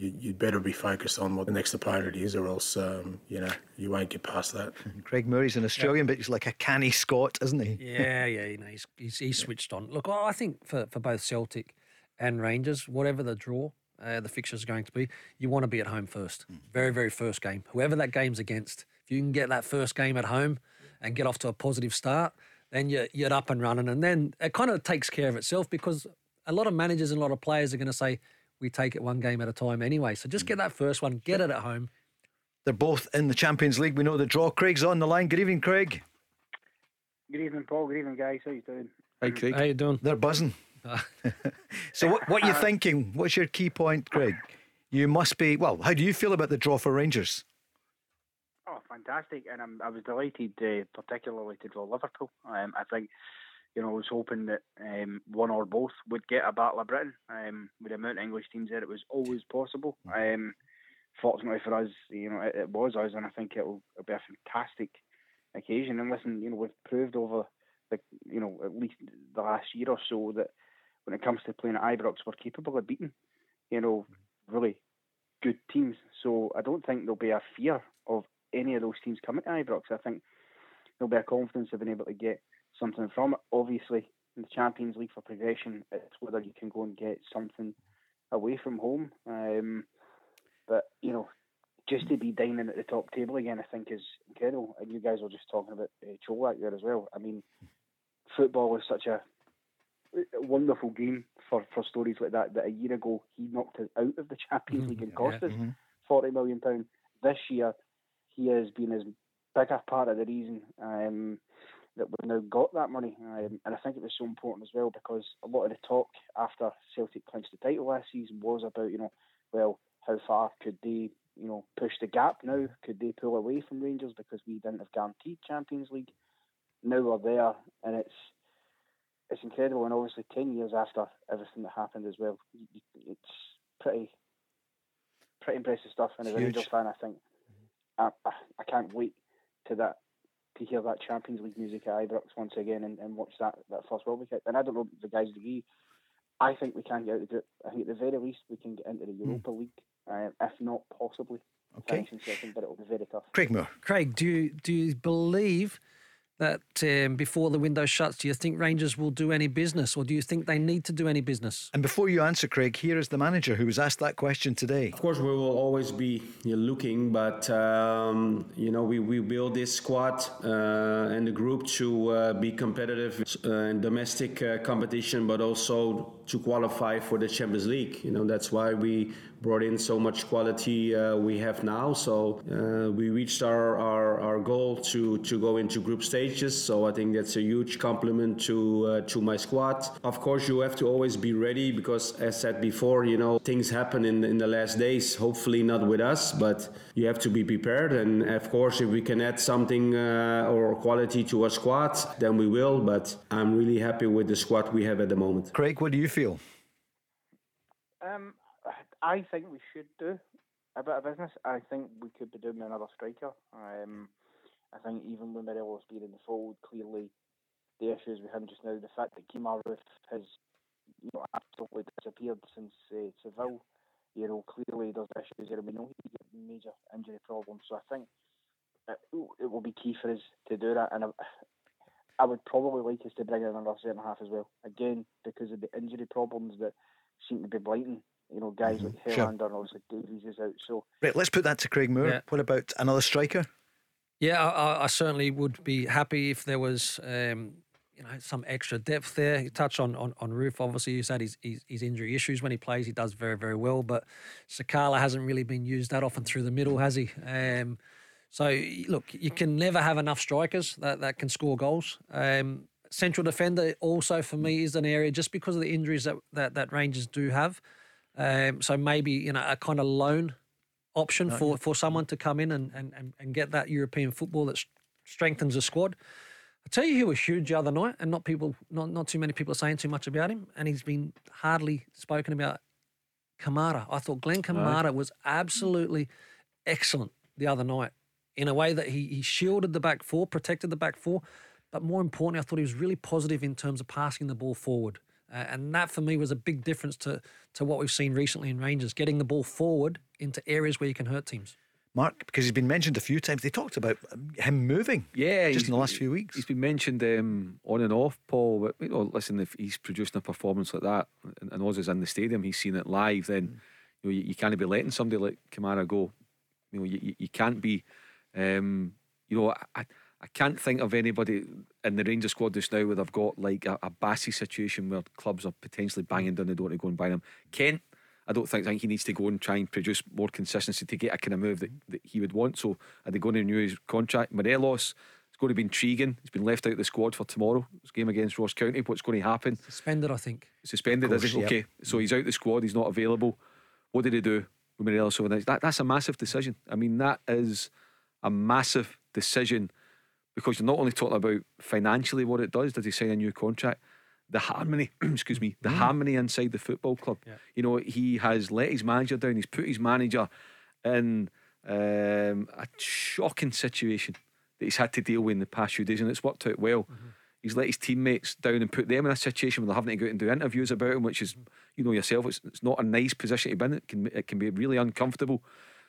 you, would better be focused on what the next opponent is, or else um, you know you won't get past that. [laughs] Craig Moore's an Australian, yeah. but he's like a canny Scot, isn't he? Yeah, yeah, you know, he's he's, he's switched on. Look, I think for, for both Celtic and Rangers, whatever the draw, uh, the fixture is going to be, you want to be at home first. Mm. Very, very first game. Whoever that game's against, if you can get that first game at home and get off to a positive start, then you're, you're up and running. And then it kind of takes care of itself because a lot of managers and a lot of players are going to say, we take it one game at a time anyway. So just get that first one, get it at home. They're both in the Champions League. We know the draw. Craig's on the line. Good evening, Craig. Good evening, Paul. Good evening, guys. How you doing? Hi, Craig. How you doing? They're buzzing. [laughs] [laughs] so what, what are you thinking? What's your key point, Craig? You must be, well, how do you feel about the draw for Rangers? Oh, fantastic! And I'm, I was delighted, uh, particularly to draw Liverpool. Um, I think, you know, I was hoping that um, one or both would get a Battle of Britain. Um, with the amount of English teams there, it was always possible. Um, fortunately for us, you know, it, it was us, and I think it'll, it'll, be a fantastic occasion. And listen, you know, we've proved over the, you know, at least the last year or so that when it comes to playing at Ibrox, we're capable of beating, you know, really good teams. So I don't think there'll be a fear of any of those teams coming to Ibrox. I think there'll be a confidence of being able to get something from it. Obviously, in the Champions League for progression, it's whether you can go and get something away from home. Um, but you know, just to be dining at the top table again, I think is incredible. And you guys were just talking about uh, Colak there as well. I mean, football is such a wonderful game for, for stories like that. That a year ago he knocked us out of the Champions League and cost us mm-hmm. forty million pound. This year he has been as big a part of the reason um, that we've now got that money. Um, and I think it was so important as well because a lot of the talk after Celtic clinched the title last season was about, you know, well, how far could they, you know, push the gap now? Could they pull away from Rangers because we didn't have guaranteed Champions League? Now we're there and it's it's incredible, and obviously ten years after everything that happened as well, it's pretty pretty impressive stuff. And as a Rangers fan, I think I, I, I can't wait to that to hear that Champions League music at Ibrox once again and, and watch that, that first World Cup. And I don't know the guys' agree. I think we can get out of the group. I think at the very least we can get into the hmm. Europa mm. League, uh, if not possibly okay. second, but it will be very tough. Craig Moore. Craig, do you, do you believe that um, before the window shuts, do you think Rangers will do any business or do you think they need to do any business? And before you answer, Craig, here is the manager who was asked that question today. Of course, we will always be looking, but um, you know, we, we build this squad uh, and the group to uh, be competitive uh, in domestic uh, competition, but also to qualify for the Champions League. You know, that's why we brought in so much quality uh, we have now. So uh, we reached our, our, our, goal to, to go into group stages. So I think that's a huge compliment to uh, to my squad. Of course, you have to always be ready because, as said before, you know things happen in in the last days. Hopefully not with us, but you have to be prepared. And of course, if we can add something uh, or quality to our squad, then we will. But I'm really happy with the squad we have at the moment. Craig, what do you feel? Um, I think we should do a bit of business. I think we could be doing another striker. Um, I think even with Morelos being in the fold, clearly the issues with him just now, the fact that Kemar Roofe has you know absolutely disappeared since uh, Seville, you know clearly there's issues there. We know he got major injury problems, so I think it, it will be key for us to do that. And I would probably like us to bring in another centre half as well. Again, because of the injury problems that seem to be blighting you know, guys mm-hmm. like Helander sure. and obviously Davies is out. So right, let's put that to Craig Moore. Yeah. What about another striker? Yeah, I, I, certainly would be happy if there was, um, you know, some extra depth there. You touch on, on on Roofe. Obviously, you said his, his, his injury issues when he plays, he does very very well. But Sakala hasn't really been used that often through the middle, has he? Um, so look, you can never have enough strikers that, that can score goals. Um, central defender also for me is an area just because of the injuries that that, that Rangers do have. Um, so maybe you know a kind of loan option for, for someone to come in and, and, and get that European football that strengthens the squad. I tell you, he was huge the other night, and not people, not not too many people are saying too much about him, and he's been hardly spoken about. Kamara, I thought Glenn Kamara right. was absolutely excellent the other night in a way that he he shielded the back four, protected the back four, but more importantly, I thought he was really positive in terms of passing the ball forward. Uh, and that for me was a big difference to, to what we've seen recently in Rangers, getting the ball forward into areas where you can hurt teams. Mark, because he's been mentioned a few times, they talked about um, him moving. Yeah, just in the last few weeks. He's been mentioned um, on and off, Paul. But, you know, listen, if he's producing a performance like that, and, and Oz is in the stadium, he's seen it live, then mm. you, know, you, you, can't be letting somebody like Kamara go. You know, you, you can't be. Um, you know, I, I can't think of anybody in the Rangers squad just now where they've got like a, a Bassey situation where clubs are potentially banging down the door to go and buy them. Kent, I don't think, I think he needs to go and try and produce more consistency to get a kind of move that, that he would want. So are they going to renew his contract? Morelos, it's going to be intriguing. He's been left out of the squad for tomorrow. His game against Ross County. What's going to happen? Suspended, I think. Suspended, course, is he? Okay. So he's out the squad. He's not available. What did he do with Morelos? So that, that's a massive decision. I mean, that is a massive decision because you're not only talking about financially what it does, does he sign a new contract? The harmony, [clears throat] excuse me, the mm. harmony inside the football club. Yeah. You know, he has let his manager down. He's put his manager in um, a shocking situation that he's had to deal with in the past few days, and it's worked out well. Mm-hmm. He's let his teammates down and put them in a situation where they're having to go out and do interviews about him, which is, you know, yourself, it's, it's not a nice position to be in. It can, it can be really uncomfortable.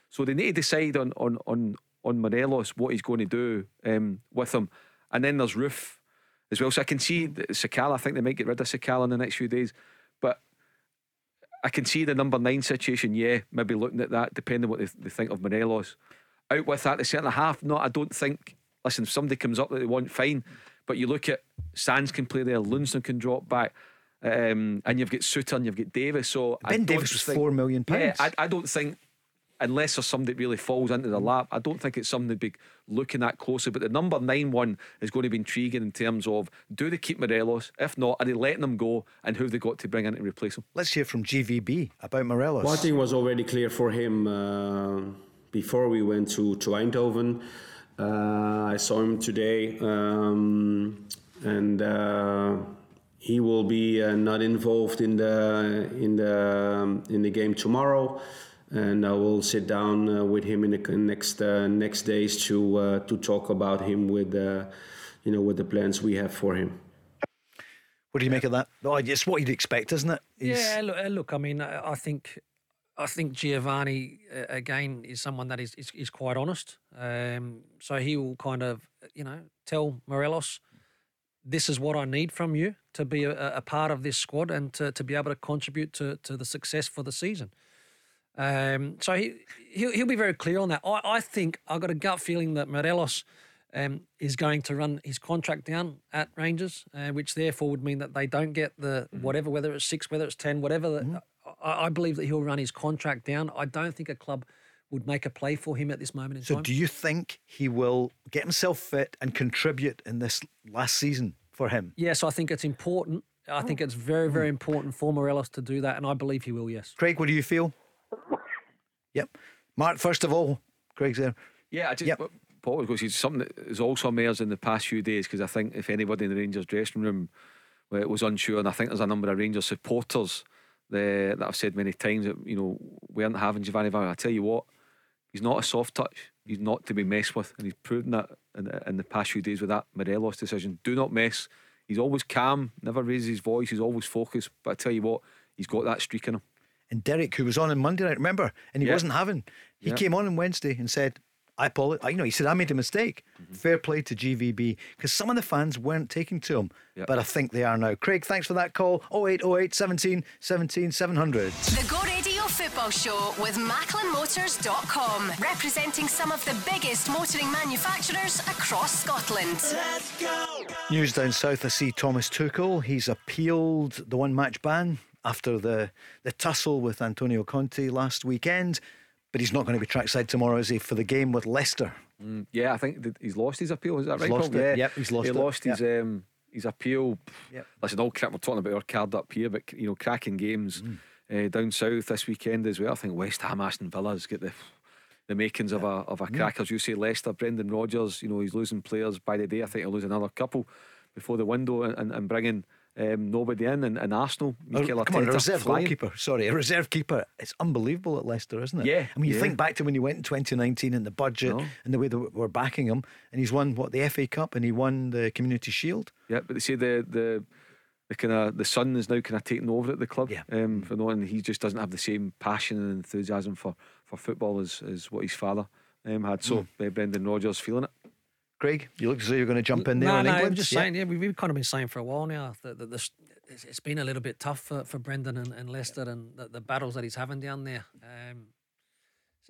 So they need to decide on on on on Morelos what he's going to do um, with him. And then there's Roofe as well. So I can see Sakala. I think they might get rid of Sakala in the next few days. But I can see the number nine situation. Yeah, maybe looking at that, depending what they, they think of Morelos. Out with that, the centre half. No, I don't think. Listen, if somebody comes up that they want, fine. But you look at Sands can play there, Lundstram can drop back. Um, and you've got Souttar and you've got Davies. So Ben Davies was think, four million pounds. Yeah, I, I don't think unless there's somebody that really falls into the mm. lap. I don't think it's something to be looking at closely. But the number nine one is going to be intriguing in terms of do they keep Morelos? If not, are they letting them go? And who have they got to bring in to replace him? Let's hear from GVB about Morelos. One thing was already clear for him uh, before we went to, to Eindhoven. Uh, I saw him today, um, and uh, he will be uh, not involved in the in the um, in the game tomorrow, and I will sit down uh, with him in the next uh, next days to uh, to talk about him with uh, you know with the plans we have for him. What do you make of that? Oh, it's what you'd expect, isn't it? He's... Yeah, look, look, I mean, I think I think Giovanni again is someone that is is, is quite honest. Um, so he will kind of you know tell Morelos this is what I need from you to be a, a, part of this squad and to, to be able to contribute to, to the success for the season. Um, so he, he'll, he'll be very clear on that. I, I think I've got a gut feeling that Morelos um, is going to run his contract down at Rangers, uh, which therefore would mean that they don't get the mm-hmm. whatever, whether it's six, whether it's 10, whatever. Mm-hmm. I, I believe that he'll run his contract down. I don't think a club would make a play for him at this moment in so time. So, do you think he will get himself fit and contribute in this last season for him? Yes, I think it's important. I think it's very, very important for Morelos to do that, and I believe he will. Yes. Craig, what do you feel? Yep. Mark, first of all, Craig's there. Yeah, I just. Yep. Paul was going to say something that has also emerged in the past few days because I think if anybody in the Rangers dressing room well, was unsure, and I think there's a number of Rangers supporters that I've said many times that you know we aren't having Giovanni Van. I tell you what, He's not a soft touch. He's not to be messed with, and he's proven that in, in the past few days with that Morelos decision. Do not mess. He's always calm, never raises his voice. He's always focused. But I tell you what, he's got that streak in him. And Derek, who was on on Monday night, remember, and he yeah. wasn't having. He yeah. came on on Wednesday and said, I apologize. You know, he said, I made a mistake. Mm-hmm. Fair play to GVB because some of the fans weren't taking to him, yep. but I think they are now. Craig, thanks for that call. 0808 17 17 700. The Go Radio Football Show with MacklinMotors.com, representing some of the biggest motoring manufacturers across Scotland. Let's go. News down south, I see Thomas Tuchel. He's appealed the one match ban after the, the tussle with Antonio Conte last weekend. But he's not going to be trackside tomorrow, is he, for the game with Leicester? Mm, yeah, I think he's lost his appeal. Is that he's right? Lost Yeah, yep, he's lost he it. lost his yep. um, his appeal. Yep. Listen, all crap we're talking about our card up here, but you know, cracking games mm. uh, down south this weekend as well. I think West Ham, Aston Villa's get the the makings of a of a mm. cracker. As you say, Leicester, Brendan Rodgers. You know, he's losing players by the day. I think he'll lose another couple before the window, and, and bringing um, nobody in, and, and Arsenal. Oh, come on, a reserve goalkeeper. Sorry, a reserve keeper. It's unbelievable at Leicester, isn't it? Yeah. I mean, you yeah. think back to when you went in 2019 and the budget no. and the way that we're backing him, and he's won what the FA Cup and he won the Community Shield. Yeah, but they say the the the kind of the son is now kind of taking over at the club. Yeah. Um, for knowing he just doesn't have the same passion and enthusiasm for for football as as what his father um, had. So mm. uh, Brendan Rodgers feeling it. Greg, you look as though you're going to jump in there. No, no, England. I'm just yeah. saying. Yeah, we've kind of been saying for a while now that, that the, it's been a little bit tough for, for Brendan and, and Leicester and the, the, battles that he's having down there. Um,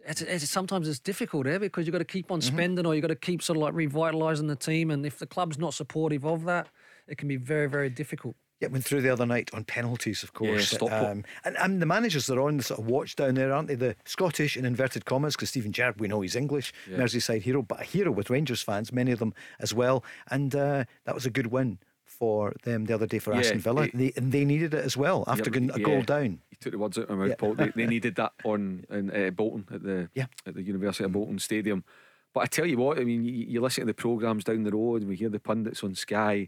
it's, it's, sometimes it's difficult there eh, because you've got to keep on mm-hmm. spending or you've got to keep sort of like revitalising the team. And if the club's not supportive of that, it can be very, very difficult. Yeah, went through the other night on penalties, of course. Yeah, um, and, and the managers are on the sort of watch down there, aren't they? The Scottish in inverted commas, because Steven Gerrard, we know he's English, yeah. Merseyside hero, but a hero with Rangers fans, many of them as well. And uh, that was a good win for them the other day for yeah, Aston Villa. It, they, and they needed it as well after yeah, getting a goal down. You took the words out of my mouth, Paul. They, they, [laughs] needed that on in uh, Bolton at the yeah. at the University of Bolton Stadium. But I tell you what, I mean, you, you listen to the programmes down the road, and we hear the pundits on Sky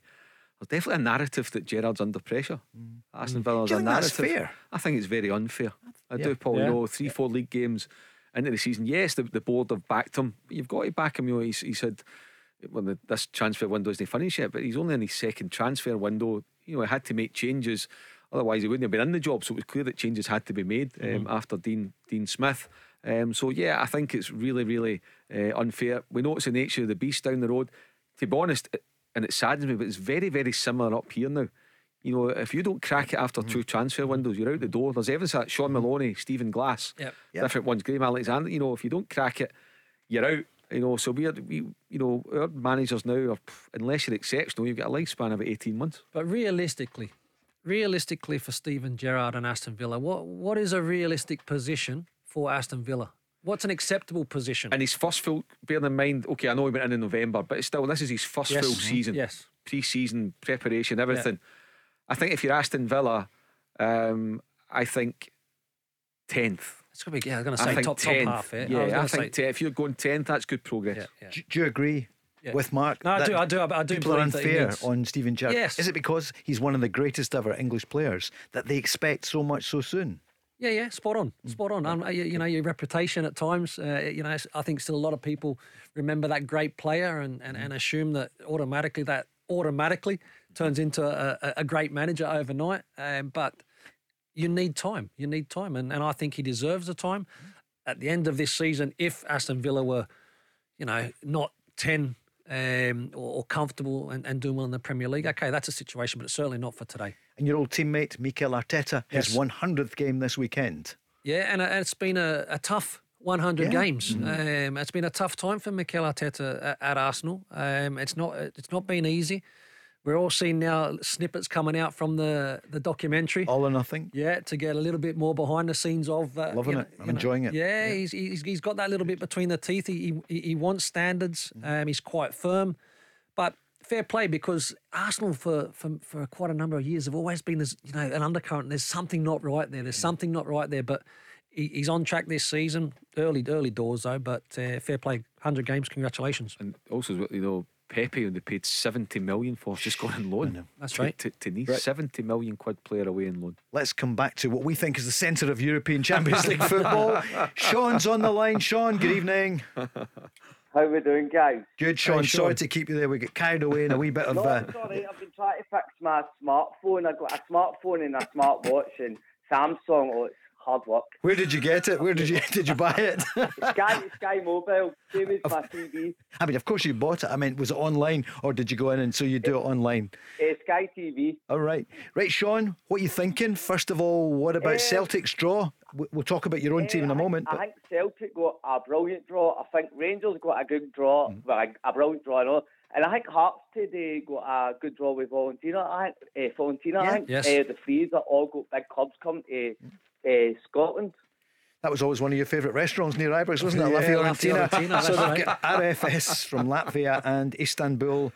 there's definitely a narrative that Gerrard's under pressure. Mm. Aston mm. Villa's a narrative. fair? I think it's very unfair. I yeah. do, Paul. Yeah. You know, three, four league games into the season. Yes, the, the board have backed him, you've got to back him. You know, he's, he said when the, this transfer window isn't finished yet, but he's only in his second transfer window. You know, he had to make changes. Otherwise, he wouldn't have been in the job. So it was clear that changes had to be made um, mm-hmm. after Dean Dean Smith. Um, so yeah, I think it's really, really uh, unfair. We know it's the nature of the beast down the road. To be honest, and it saddens me, but it's very, very similar up here now. You know, if you don't crack it after mm-hmm. two transfer windows, you're out the door. There's evidence that Shaun Maloney, Stephen Glass, yep. different ones, Graham Alexander. You know, if you don't crack it, you're out. You know, so we, we you know, our managers now are, unless you're exceptional, you've got a lifespan of 18 months. But realistically, realistically for Steven Gerrard and Aston Villa, what what is a realistic position for Aston Villa? What's an acceptable position? And his first full, bearing in mind, okay, I know he went in in November, but still, this is his first yes. full season. Yes. Pre season, preparation, everything. Yeah. I think if you're Aston Villa, um, I think 10th. It's going to be, yeah, I'm going to say top, 10th. top half. Eh? Yeah, I, I think say... if you're going 10th, that's good progress. Yeah, yeah. Do, do, you agree, Yeah. with Mark? No, I do. I do. I do People are believe that he unfair on Steven Gerrard. Yes. Is it because he's one of the greatest ever English players that they expect so much so soon? Yeah, yeah, spot on, spot on. Um, you, you know, your reputation at times. Uh, you know, I think still a lot of people remember that great player and, and, and assume that automatically that automatically turns into a, a, great manager overnight. Um, but you need time. You need time, and, and I think he deserves the time. At the end of this season, if Aston Villa were, you know, not ten um, or, or comfortable and, and doing well in the Premier League, okay, that's a situation, but it's certainly not for today. And your old teammate Mikel Arteta, his Yes. 100th game this weekend. Yeah, and it's been a, a tough 100 Yeah. games. Um, it's been a tough time for Mikel Arteta at, at Arsenal. Um, it's not it's not been easy. We're all seeing now snippets coming out from the the documentary. All or nothing. Yeah, to get a little bit more behind the scenes of uh, Loving you it. I'm you know, enjoying it. Yeah, He's, he's he's got that little bit between the teeth. He he, he wants standards. Mm. Um, he's quite firm, but fair play because Arsenal for, for for quite a number of years have always been as you know an undercurrent. There's something not right there. Mm. There's something not right there, but. He, he's on track this season. Early, early doors though, but uh, fair play. Hundred games, congratulations. And also, you know, Pepe, and they paid 70 million for, just gone on loan. That's to, right. To, to Nice. Right. 70 million quid player away in loan. Let's come back to what we think is the centre of European Champions League football. [laughs] Sean's on the line. Sean, good evening. How are we doing, guys? Good, Sean. Sean. Sorry to keep you there. We get carried away in a wee bit of. No, Uh, it's. I've been trying to fix my smartphone. I've got a smartphone and a smartwatch and Samsung. Oh, it's hard work. where did you get it? Where did you [laughs] did you buy it? Sky, Sky Mobile, same as my TV. I mean, of course you bought it. I mean, was it online or did you go in and so you do it online? Uh, Sky TV. All right, right, Sean. What are you thinking? First of all, what about Um, Celtic's draw? We- We'll talk about your own team in a I think- moment. I think Celtic got a brilliant draw. I think Rangers got a good draw, Mm. well, a, a brilliant draw, I know. And I think Hearts today got a good draw with Valentina. I think uh, Valentina. Yeah. I think Yes. uh, the Frees are all got big clubs coming to uh, Scotland. that was always one of your favourite restaurants near Ibrox, wasn't it? La Yeah, La Fiorentina. Fiorentina, [laughs] so they've got RFS from Latvia and Istanbul,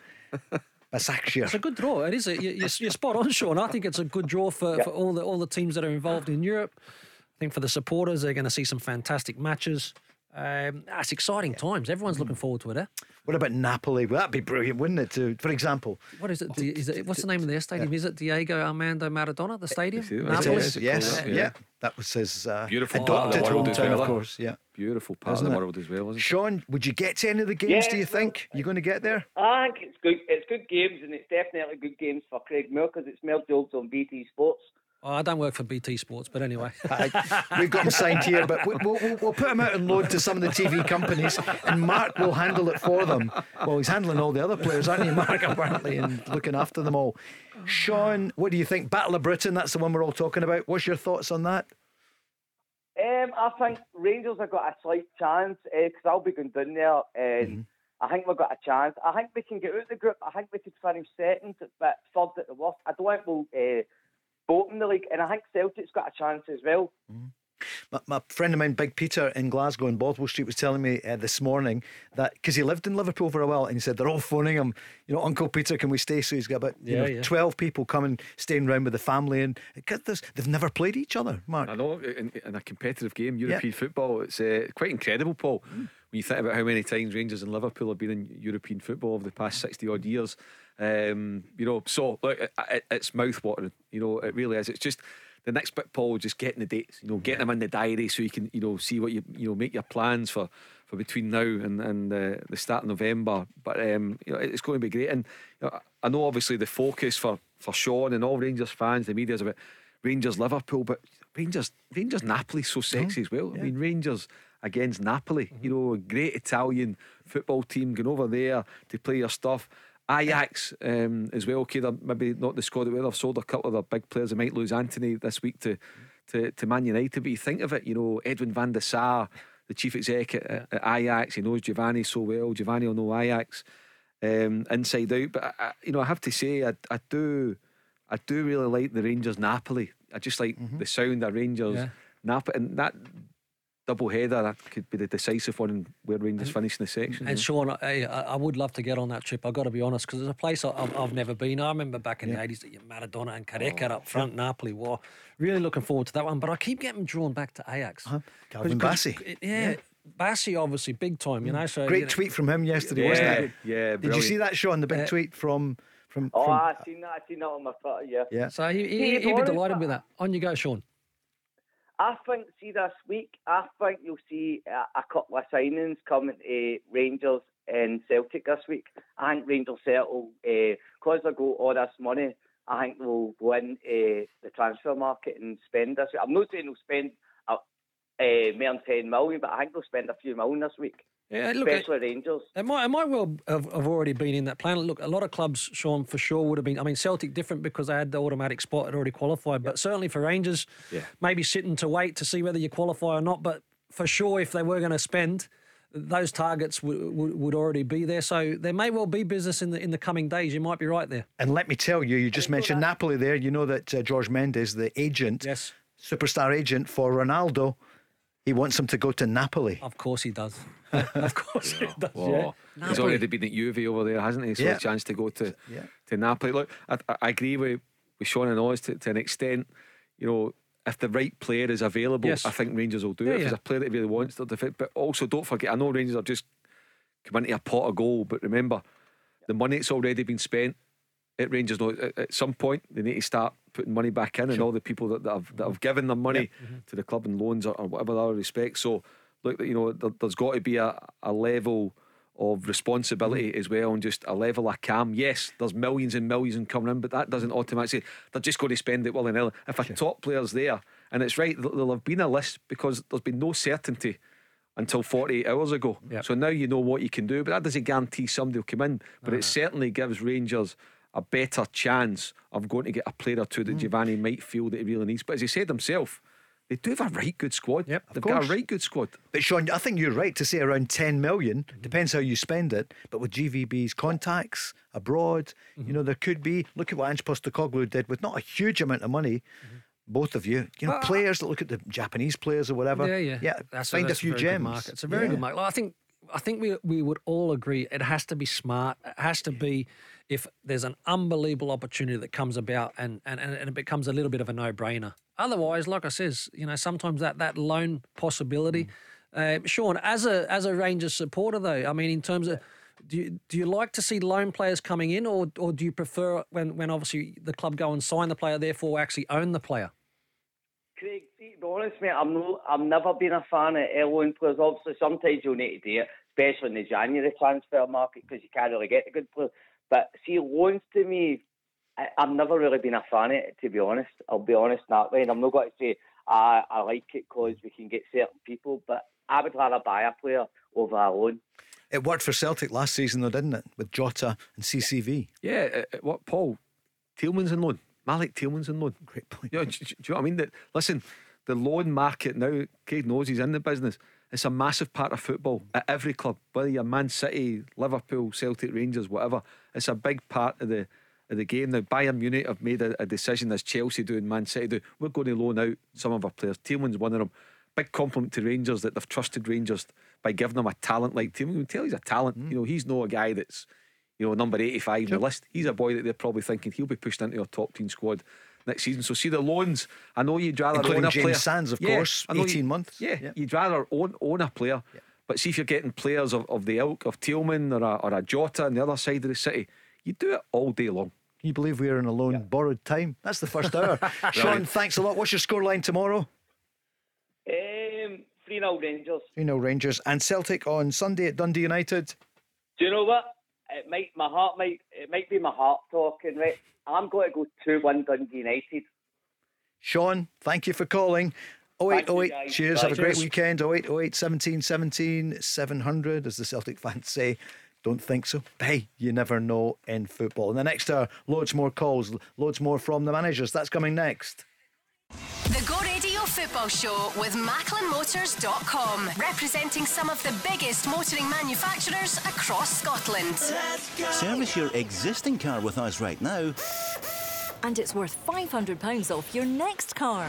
Basaksehir. It's a good draw. It is. A, you- you're, you're spot on, Sean. I think it's a good draw for, for all the all the teams that are involved in Europe. I think for the supporters, they're going to see some fantastic matches. Um, it's exciting times. Everyone's looking forward to it. Eh? What about Napoli? Well, that'd be brilliant, wouldn't it? To, for example, What is it? Di- Is it? What's the name of their stadium? Is it Diego Armando Maradona? The stadium? It is, Napoli? is, yes, called yeah. that? Yeah. That was his uh, Beautiful part of the world as hometown, well, of eh? course. Yeah. Beautiful part Isn't of the it? world as well, isn't it? Sean, would you get to any of the games? Yeah, do you well, think you're going to get there? I think it's good. It's good games, and it's definitely good games for Craig Moore because it's Mel Jobs on BT Sports. Oh, I don't work for BT Sports, but anyway. [laughs] I, we've got him signed here, but we- we'll, we'll, we'll put him out on loan to some of the TV companies, and Mark will handle it for them. Well, he's handling all the other players, aren't he, Mark? Apparently, and looking after them all. Sean, what do you think? Battle of Britain. That's the one we're all talking about. What's your thoughts on that? Um, I think Rangers have got a slight chance because I'll be going down there, and Mm-hmm. I think we've got a chance. I think we can get out of the group. I think we could finish second, but third at the worst. I don't think we'll uh, bottom the league, and I think Celtic's got a chance as well. My, my friend of mine, Big Peter in Glasgow in Baldwin Street, was telling me uh, this morning that because he lived in Liverpool for a while, and he said they're all phoning him, you know, Uncle Peter, can we stay? So he's got about you Yeah, know yeah. twelve people coming, staying around with the family, and get this, they've never played each other, Mark. I know in, in a competitive game, European football, it's uh, quite incredible, Paul. Mm. When you think about how many times Rangers and Liverpool have been in European football over the past sixty odd years, um, you know, so look, it, it, it's mouth-watering. You know, it really is. It's just the next bit, Paul, just getting the dates. You know, getting them in the diary so you can, you know, see what you, you know, make your plans for for between now and and uh, the start of November. But um, you know, it's going to be great. And you know, I know obviously the focus for for Sean and all Rangers fans, the media is about Rangers Liverpool, but Rangers Rangers Napoli's so sexy as well. I mean Rangers against Napoli, you know, a great Italian football team going over there to play your stuff. Ajax um, as well. Okay, they're maybe not the squad that we have sold a couple of their big players. They might lose Antony this week to, to, to Man United. But you think of it, you know, Edwin van der Sar, the chief exec at, at Ajax, he knows Giovanni so well. Giovanni will know Ajax um, inside out. But I, I, you know, I have to say, I, I do, I do really like the Rangers Napoli. I just like the sound of Rangers Yeah. Napoli, and that double header that could be the decisive one where Rangers finish in the section. And you Sean, I, I I would love to get on that trip. I've got to be honest, because it's a place I- I've, I've never been. I remember back in the 80s, that you had Maradona and Careca up front, Napoli. Wow. Really looking forward to that one. But I keep getting drawn back to Ajax. Calvin 'Cause- 'cause Bassey. it- Yeah. Bassey obviously big time, you know. So Great you know, tweet from him yesterday, Yeah, wasn't it? yeah, Did you see that, Sean? The big Uh, tweet from from. Oh, from I seen that. I seen that on my Twitter. Yeah. yeah. So he, he, See, he'd be delighted with that. On you go, Sean. I think, see this week, I think you'll see a, a couple of signings coming to Rangers and Celtic this week. I think Rangers settle, because they got all this money, I think they'll go in uh, the transfer market and spend this week. I'm not saying they'll spend uh, uh, more than 10 million, but I think they'll spend a few million this week, Yeah, look, it, especially Rangers. it might it might well have, have already been in that plan. Look, a lot of clubs, Sean, for sure would have been. I mean, Celtic different because they had the automatic spot had already qualified, but certainly for Rangers, Yeah. maybe sitting to wait to see whether you qualify or not. But for sure, if they were going to spend. Those targets would, would, would already be there, so there may well be business in the in the coming days. You might be right there. And let me tell you, you just mentioned Napoli there. You know that uh, George Mendes, the agent, Yes, superstar agent for Ronaldo, he wants him to go to Napoli. of course he does. [laughs] of course he does. Whoa. Yeah. He's already been at Juve over there, hasn't he? So Yeah. a chance to go to Yeah. to Napoli. Look, I, I agree with, with Sean and Oz to, to an extent. You know, if the right player is available, Yes. I think Rangers will do Yeah, it. If yeah. there's a player that really wants to defend, but also don't forget, I know Rangers are just come into a pot of gold, but remember, the money that's already been spent at Rangers. Know at, some point they need to start putting money back in, and all the people that, that have that have given their money mm-hmm. to the club and loans or, or whatever other respect. So look, you know, there, there's got to be a, a level of responsibility mm-hmm. as well and just a level of calm. Yes, there's millions and millions coming in, but that doesn't automatically they're just going to spend it willy nilly. If a top player's there, and it's right, there- there'll have been a list because there's been no certainty until 48 hours ago. Yep. So now you know what you can do, but that doesn't guarantee somebody will come in. But it uh-huh. certainly gives Rangers a better chance of going to get a player or two that Giovanni might feel that he really needs. But as he said himself, they do have a right good squad. Yep, They've got a right good squad. But Sean, I think you're right to say around 10 million. Mm-hmm. Depends how you spend it. But with GVB's contacts abroad, Mm-hmm. you know, there could be. Look at what Ange Postecoglou did with not a huge amount of money. Both of you, you know, Well, I- players that look at the Japanese players or whatever. Yeah, yeah, yeah. That's find a, that's few very good gems. market. It's a very Yeah. good market. Like, I think I think we we would all agree it has to be smart. It has to be if there's an unbelievable opportunity that comes about and and, and it becomes a little bit of a no brainer. Otherwise, like I says, you know, sometimes that that loan possibility. Uh, Sean, as a as a Rangers supporter though, I mean, in terms of do you, do you like to see loan players coming in, or or do you prefer when when obviously the club go and sign the player, therefore actually own the player? Craig, to be honest, mate, I'm no, I've never been a fan of airline players. Obviously, sometimes you'll need to do it, especially in the January transfer market because you can't really get the good players. But see, loans to me, I, I've never really been a fan of it, to be honest. I'll be honest that way. And I'm not going to say I, I like it because we can get certain people, but I would rather buy a player over a loan. It worked for Celtic last season, though, didn't it? With Jota and CCV. Yeah, uh, uh, what Paul Tillman's in loan. Malik Tillman's in loan. Great point. You know, do, do you know what I mean? That listen, the loan market now. Craig knows he's in the business. It's a massive part of football at every club, whether you're Man City, Liverpool, Celtic, Rangers, whatever. It's a big part of the of the game. Now, Bayern Munich have made a, a decision, as Chelsea do and Man City do. We're going to loan out some of our players. Tillman's one of them. Big compliment to Rangers that they've trusted Rangers by giving them a talent like Tillman. You can tell he's a talent. Mm. You know, he's not a guy that's you know, number 85 in the list. He's a boy that they're probably thinking he'll be pushed into our top team squad next season. So see the loans. I know you'd rather Including own a James player. Sands, of Yeah, course, I know 18 months. Yeah, Yeah. you'd rather own own a player. But see if you're getting players of, of the ilk of Tillman or a, or a Jota on the other side of the city, you do it all day long. Can you believe we're in a lone borrowed time? That's the first hour. [laughs] Sean, thanks a lot. What's your scoreline tomorrow? Um, 3 0 Rangers. You know, Rangers and Celtic on Sunday at Dundee United. Do you know what? It might my heart might it might be my heart talking, right? I'm going to go two one Dundee United. Sean, thank you for calling. Oh thank oh you, 0808, guys. cheers, Bye. have a great Cheers. weekend. 0808 17 17 700, as the Celtic fans say. Don't think so. Hey, you never know in football. In the next hour, loads more calls, loads more from the managers. That's coming next. The Go Radio Football Show with MacklinMotors.com, representing some of the biggest motoring manufacturers across Scotland. Service your existing car with us right now. And it's worth £500 off your next car.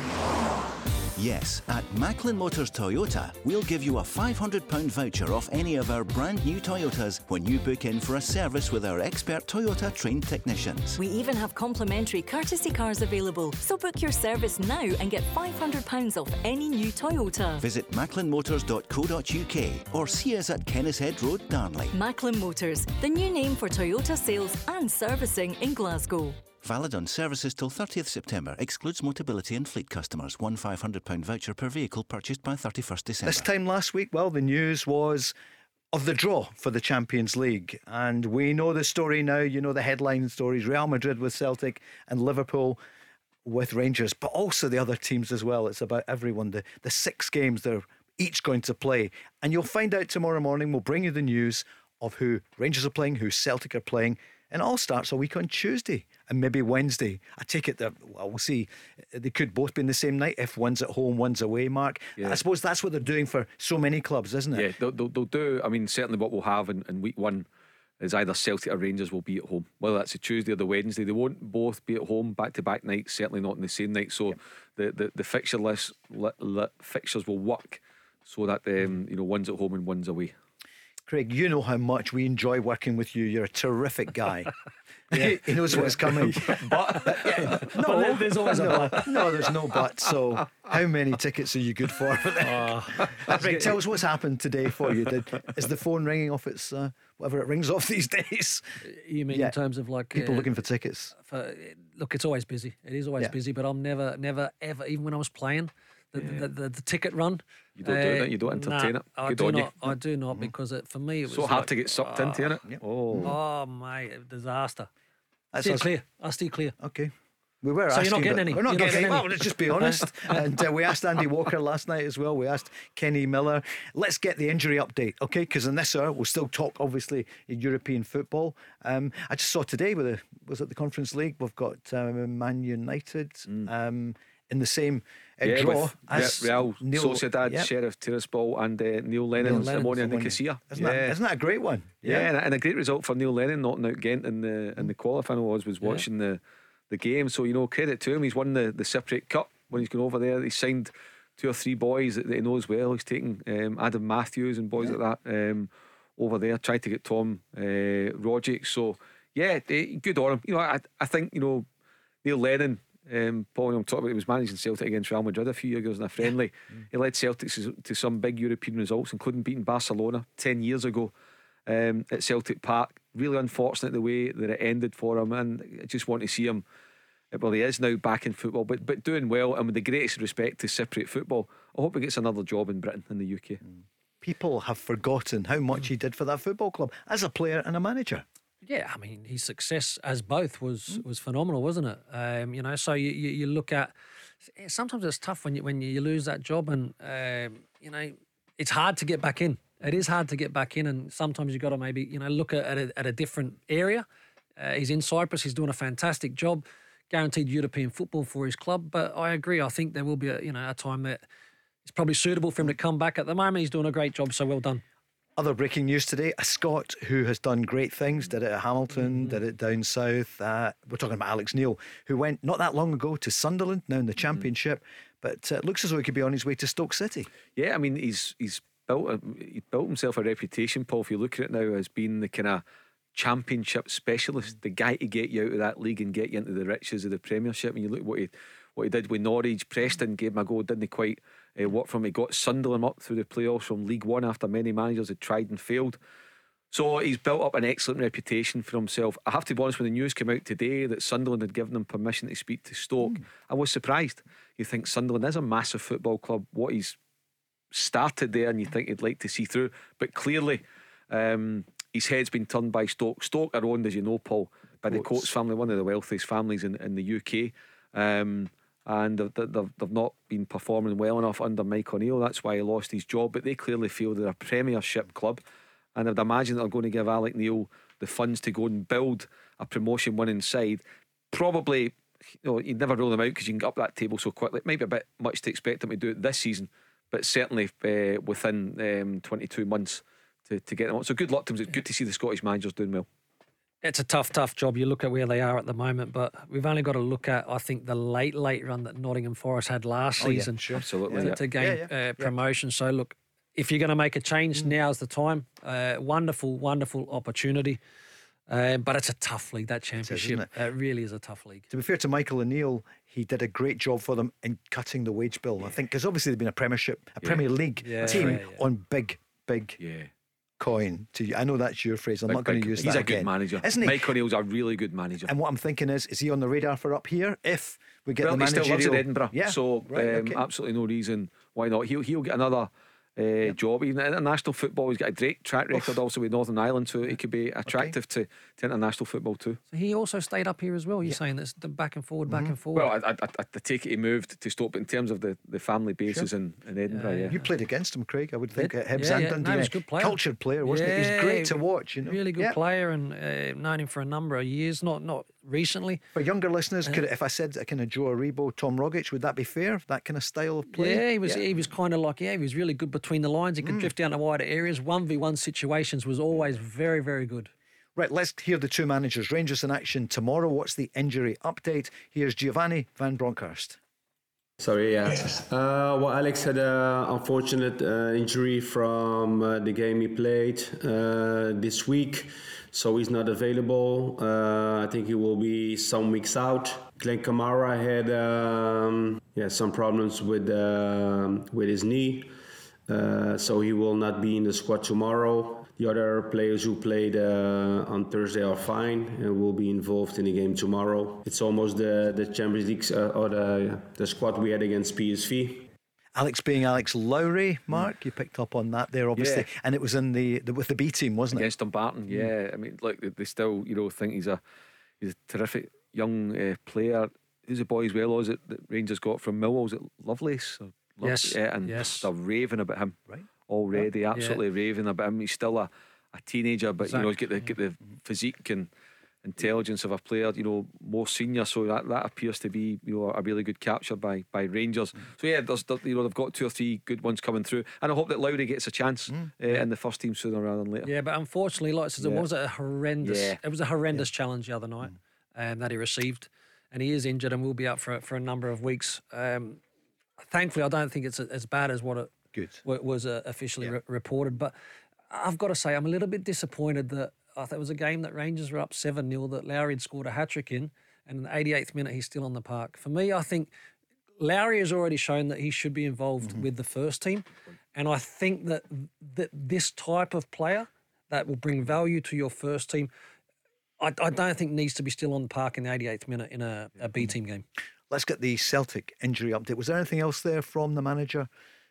Yes, at Macklin Motors Toyota, we'll give you a £500 voucher off any of our brand new Toyotas when you book in for a service with our expert Toyota trained technicians. We even have complimentary courtesy cars available, so book your service now and get £500 off any new Toyota. Visit macklinmotors.co.uk or see us at Kennishead Road, Darnley. Macklin Motors, the new name for Toyota sales and servicing in Glasgow. Valid on services till 30th September. Excludes Motability and fleet customers. One £500 voucher per vehicle purchased by 31st December. This time last week, well, the news was of the draw for the Champions League. And we know the story now. You know the headline stories Real Madrid with Celtic and Liverpool with Rangers, but also the other teams as well. It's about everyone. The, the six games they're each going to play. And you'll find out tomorrow morning. We'll bring you the news of who Rangers are playing, who Celtic are playing. And it all starts a week on Tuesday and maybe Wednesday. I take it that well, we'll see. They could both be in the same night if one's at home, one's away. Mark, yeah. I suppose that's what they're doing for so many clubs, isn't it? Yeah, they'll, they'll, they'll do. I mean, certainly what we'll have in, in week one is either Celtic or Rangers will be at home, whether that's a Tuesday or the Wednesday. They won't both be at home back to back nights. Certainly not in the same night. So the, the the fixture list li, li, fixtures will work so that um, you know one's at home and one's away. Craig, you know how much we enjoy working with you. You're a terrific guy. [laughs] Yeah. [laughs] he knows what's coming. [laughs] but [laughs] yeah. no, there's always no, a but. No, there's no but. So, how many tickets are you good for? Uh, tell us what's happened today for you. Did, is the phone ringing off its uh, whatever it rings off these days? You mean yeah. in terms of like people uh, looking for tickets? For, look, it's always busy. It is always yeah. busy. But I'm never, never, ever. Even when I was playing, the, the, the, the, ticket run. You don't uh, do that. You don't entertain nah, it. I do not. You. I do not mm-hmm. because it, for me it was so hard to get sucked uh, into, it. Oh, oh my disaster. I stay clear. I stay clear. Okay. We were. So you're not getting any. We're not you're getting, any. Well, let's just be honest. [laughs] and uh, we asked Andy Walker last night as well. We asked Kenny Miller. Let's get the injury update, okay? Because in this hour we'll still talk, obviously, in European football. Um, I just saw today with the was it the Conference League? We've got um, Man United mm. um, in the same yeah, draw with, as yeah, Real Neil, Sociedad, yep. Sheriff Tiraspol, and uh, Neil Lennon, Neil Omonia Nicosia. Isn't, yeah. that, isn't that a great one? Yeah, yeah and, a, and, a, great result for Neil Lennon knocking out Ghent in the in the qualifying. was was watching the the game, so you know credit to him. He's won the the Cypriot Cup when he's gone over there. He signed two or three boys that, that he knows well. He's taken um, Adam Matthews and boys like that um, over there. Tried to get Tom uh, Rogic. So yeah, good on him. You know, I I think you know Neil Lennon um, Paul, I'm talking about he was managing Celtic against Real Madrid a few years ago in a friendly. Yeah. He led Celtic to some big European results, including beating Barcelona 10 years ago um, at Celtic Park. Really unfortunate the way that it ended for him, and I just want to see him. Well, he is now back in football, but but doing well, and with the greatest respect to Cypriot football. I hope he gets another job in Britain in the UK. Mm. People have forgotten how much he did for that football club as a player and a manager. Yeah, I mean his success as both was mm. was phenomenal, wasn't it? Um, you know, so you, you, you look at sometimes it's tough when you when you lose that job, and um, you know it's hard to get back in. It is hard to get back in, and sometimes you've got to maybe you know look at at a, at a different area. Uh, he's in Cyprus. He's doing a fantastic job, guaranteed European football for his club. But I agree. I think there will be a you know a time that it's probably suitable for him to come back. At the moment, he's doing a great job. So well done. Other breaking news today a Scot who has done great things, did it at Hamilton, mm-hmm. did it down south. Uh, we're talking about Alex Neil, who went not that long ago to Sunderland, now in the mm-hmm. Championship, but uh, looks as though he could be on his way to Stoke City. Yeah, I mean, he's he's built a, he built himself a reputation, Paul, if you look at it now, as being the kind of championship specialist, the guy to get you out of that league and get you into the riches of the Premiership. And you look at what he what he did with Norwich, Preston gave him a go, didn't he quite uh, work from. He got Sunderland up through the playoffs from League One after many managers had tried and failed. So he's built up an excellent reputation for himself. I have to be honest, when the news came out today that Sunderland had given him permission to speak to Stoke, mm. I was surprised. You think Sunderland is a massive football club, what he's started there, and you think he'd like to see through. But clearly, um, his head's been turned by Stoke. Stoke are owned, as you know, Paul, by the Coates family, one of the wealthiest families in, in the UK. Um, and they've, they've, they've not been performing well enough under Mike O'Neill. That's why he lost his job. But they clearly feel they're a Premiership club, and I'd imagine they're going to give Alec Neil the funds to go and build a promotion winning side. Probably, you know, you'd never rule them out because you can get up that table so quickly. It might be a bit much to expect them to do it this season, but certainly uh, within um, 22 months to, to get them on. So good luck to them. It's good to see the Scottish managers doing well. It's a tough, tough job. You look at where they are at the moment, but we've only got to look at, I think, the late, late run that Nottingham Forest had last Oh, yeah, season sure. Absolutely, to, yeah. to gain Yeah, yeah, uh, promotion. So, look, if you're going to make a change, now's the time. Uh, wonderful, wonderful opportunity. Uh, but it's a tough league, that championship. isn't it? really is a tough league. To be fair to Michael O'Neill, he did a great job for them in cutting the wage bill. I think because obviously they've been a Premiership, a Premier League Yeah, team yeah, yeah. on big, big Yeah. Coin. To you. I know that's your phrase. I'm Big, not going to use He's that He's a good manager. isn't he? Mike O'Neill's a really good manager. And what I'm thinking is, is he on the radar for up here? If we get well, the he still lives in Edinburgh, yeah. so right, um, okay. absolutely no reason why not. He'll he'll get another uh, job. Even international football, he's got a great track record also with Northern Ireland, so he could be attractive to, to international football too. So he also stayed up here as well. You're saying that's the back and forward, back and forward. Well, I, I, I, I take it he moved to Stoke, but in terms of the, the family bases in, in Edinburgh, yeah. You played against him, Craig. I would think Did? at Hibs Yeah, and yeah. Dundee. No, he was a good player. Cultured player, wasn't he? He was great to watch. You know, really good Yeah. player, and uh, known him for a number of years. Not not recently. For younger listeners, Uh, could, if I said a kind of Joe Aribo, Tom Rogic, would that be fair? That kind of style of play? Yeah, he was. He was kind of like yeah, he was really good between the lines. He Mm. could drift down to wider areas. One v one situations was always very very good. Right, let's hear the two managers. Rangers in action tomorrow. What's the injury update? Here's Giovanni Van Bronckhorst. Sorry, yeah. Uh, well, Alex had an unfortunate uh, injury from uh, the game he played uh, this week, so he's not available. Uh, I think he will be some weeks out. Glenn Kamara had um, yeah some problems with um with his knee, uh, so he will not be in the squad tomorrow. The other players who played uh, on Thursday are fine and will be involved in the game tomorrow. It's almost the the Champions League uh, or the the squad we had against PSV. Alex being Alex Lowry, hmm. Mark, you picked up on that there, obviously, Yeah. and it was in the, the with the B team, wasn't it? against Dumbarton. Hmm. Yeah, I mean, look, they- still, you know, think he's a he's a terrific young uh, player. Who's the boy as well? Is it that Rangers got from Millwall? Is it Lovelace? Yes, yeah, and yes. they're raving about him Right. already. Absolutely raving about him. He's still a, a teenager, but you know, he's got the get the hmm. physique and intelligence of a player. You know, more senior. So that, that appears to be you know a really good capture by by Rangers. So yeah, there's there- you know they've got two or three good ones coming through, and I hope that Lowry gets a chance uh, in the first team sooner rather than later. Yeah, but unfortunately, like I said, it was a horrendous. Yeah. It was a horrendous challenge the other night um, that he received, and he is injured and will be out for for a number of weeks. Um, thankfully, I don't think it's as bad as what it Good. wa- was uh, officially re- reported. But I've got to say, I'm a little bit disappointed that I thought it was a game that Rangers were up 7 0 that Lowry had scored a hat trick in, and in the 88th minute, he's still on the park. For me, I think Lowry has already shown that he should be involved mm-hmm. with the first team. And I think that, that this type of player that will bring value to your first team, I, I don't think needs to be still on the park in the 88th minute in a, a B mm-hmm. team game. Let's get the Celtic injury update. Was there anything else there from the manager?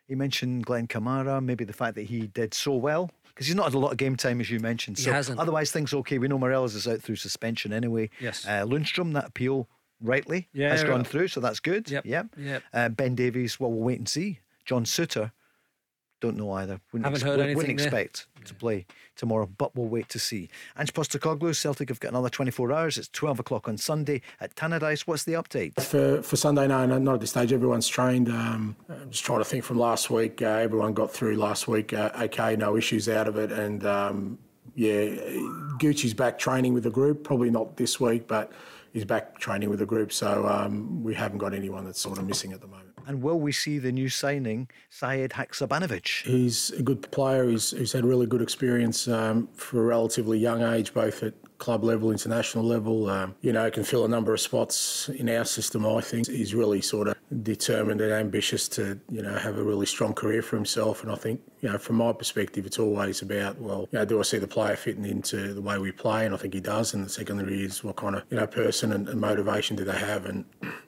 He mentioned Glenn Kamara, maybe the fact that he did so well. Because he's not had a lot of game time, as you mentioned. He hasn't. otherwise, things okay. We know Morelos is out through suspension anyway. Yes. Uh, Lundstram, that appeal rightly Yeah, has gone right. through, so that's good. Yep, Yep. yep. Uh, ben Davies, well, we'll wait and see. John Souttar, don't know either. Wouldn't Haven't heard Wouldn't anything there. expect to play tomorrow, but we'll wait to see. Ange Postecoglou, Celtic have got another 24 hours. It's 12 o'clock on Sunday at Tannadice. What's the update? For for Sunday, no, no, not at this stage. Everyone's trained. Um, I'm just trying to think from last week. Uh, everyone got through last week. Uh, okay, no issues out of it, and um, yeah, Gucci's back training with the group. Probably not this week, but he's back training with the group. So um, we haven't got anyone that's sort of missing at the moment. And will we see the new signing, Sead Haksabanovic? He's a good player. He's, he's had really good experience um, for a relatively young age, both at club level, international level. Um, you know, can fill a number of spots in our system. I think he's really sort of determined and ambitious to you know have a really strong career for himself. And I think you know from my perspective, it's always about well, you know, do I see the player fitting into the way we play? And I think he does. And the secondary is what kind of you know person and, and motivation do they have? And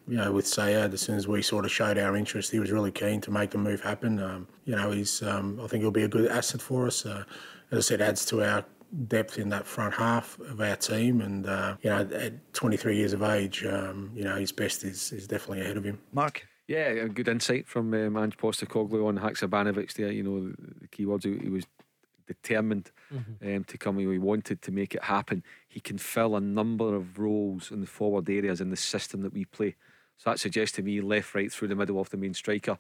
you know, with Sead, as soon as we sort of showed our interest, he was really keen to make the move happen. Um, you know, he's um, I think he'll be a good asset for us. Uh, as I said, adds to our depth in that front half of our team. And uh, you know, at 23 years of age, um, you know, his best is, is definitely ahead of him. Mark? Yeah, a good insight from um, Ange Postecoglou on Haksabanovic there. You know, the, the key words, he, he was determined um, to come. He wanted to make it happen. He can fill a number of roles in the forward areas in the system that we play. So that suggests to me left, right, through the middle of the main striker.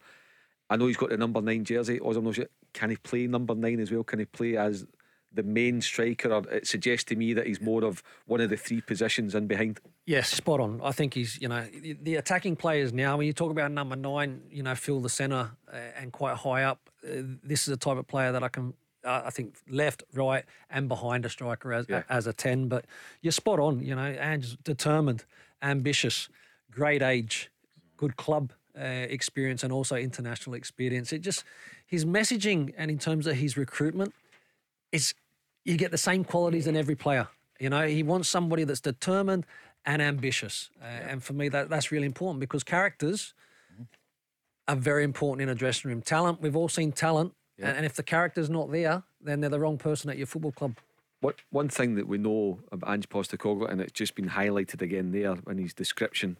I know he's got the number nine jersey. Ozam knows it. Can he play number nine as well? Can he play as the main striker, or it suggests to me that he's more of one of the three positions in behind. Yes, spot on. I think he's, you know, the attacking players now, when you talk about number nine, you know, fill the centre uh, and quite high up, uh, this is a type of player that I can, uh, I think, left, right, and behind a striker as, Yeah. as a 10. But you're spot on, you know, and determined, ambitious, great age, good club uh, experience, and also international experience. It just, his messaging and in terms of his recruitment, it's you get the same qualities in every player. You know, he wants somebody that's determined and ambitious, uh, and for me, that that's really important because characters are very important in a dressing room. Talent, we've all seen talent, and, and if the character's not there, then they're the wrong person at your football club. What one thing that we know about Ange Postecoglou, and it's just been highlighted again there in his description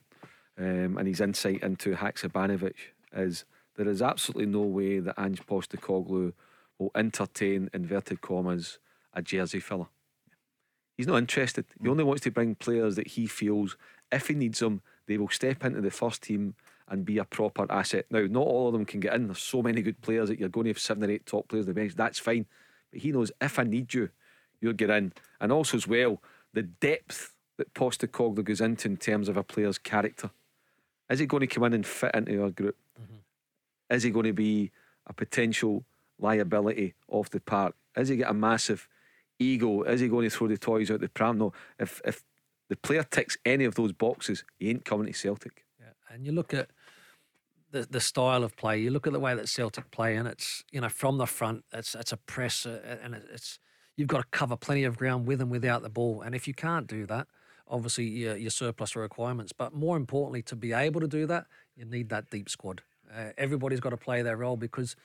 um, and his insight into Haksabanovic, is there is absolutely no way that Ange Postecoglou will entertain inverted commas a jersey filler. He's not interested. He only wants to bring players that he feels, if he needs them, they will step into the first team and be a proper asset. Now, not all of them can get in. There's so many good players that you're going to have seven or eight top players on the bench. That's fine. But he knows if I need you, you'll get in. And also, as well, the depth that Postecoglou goes into in terms of a player's character. Is he going to come in and fit into our group? Mm-hmm. Is he going to be a potential liability off the park? Is he got a massive ego? Is he going to throw the toys out the pram? No. If if the player ticks any of those boxes, he ain't coming to Celtic. Yeah, and you look at the the style of play. You look at the way that Celtic play, and it's you know from the front. It's it's a press, uh, and it's you've got to cover plenty of ground with and without the ball. And if you can't do that, obviously you're, you're surplus requirements. But more importantly, to be able to do that, you need that deep squad. Uh, everybody's got to play their role because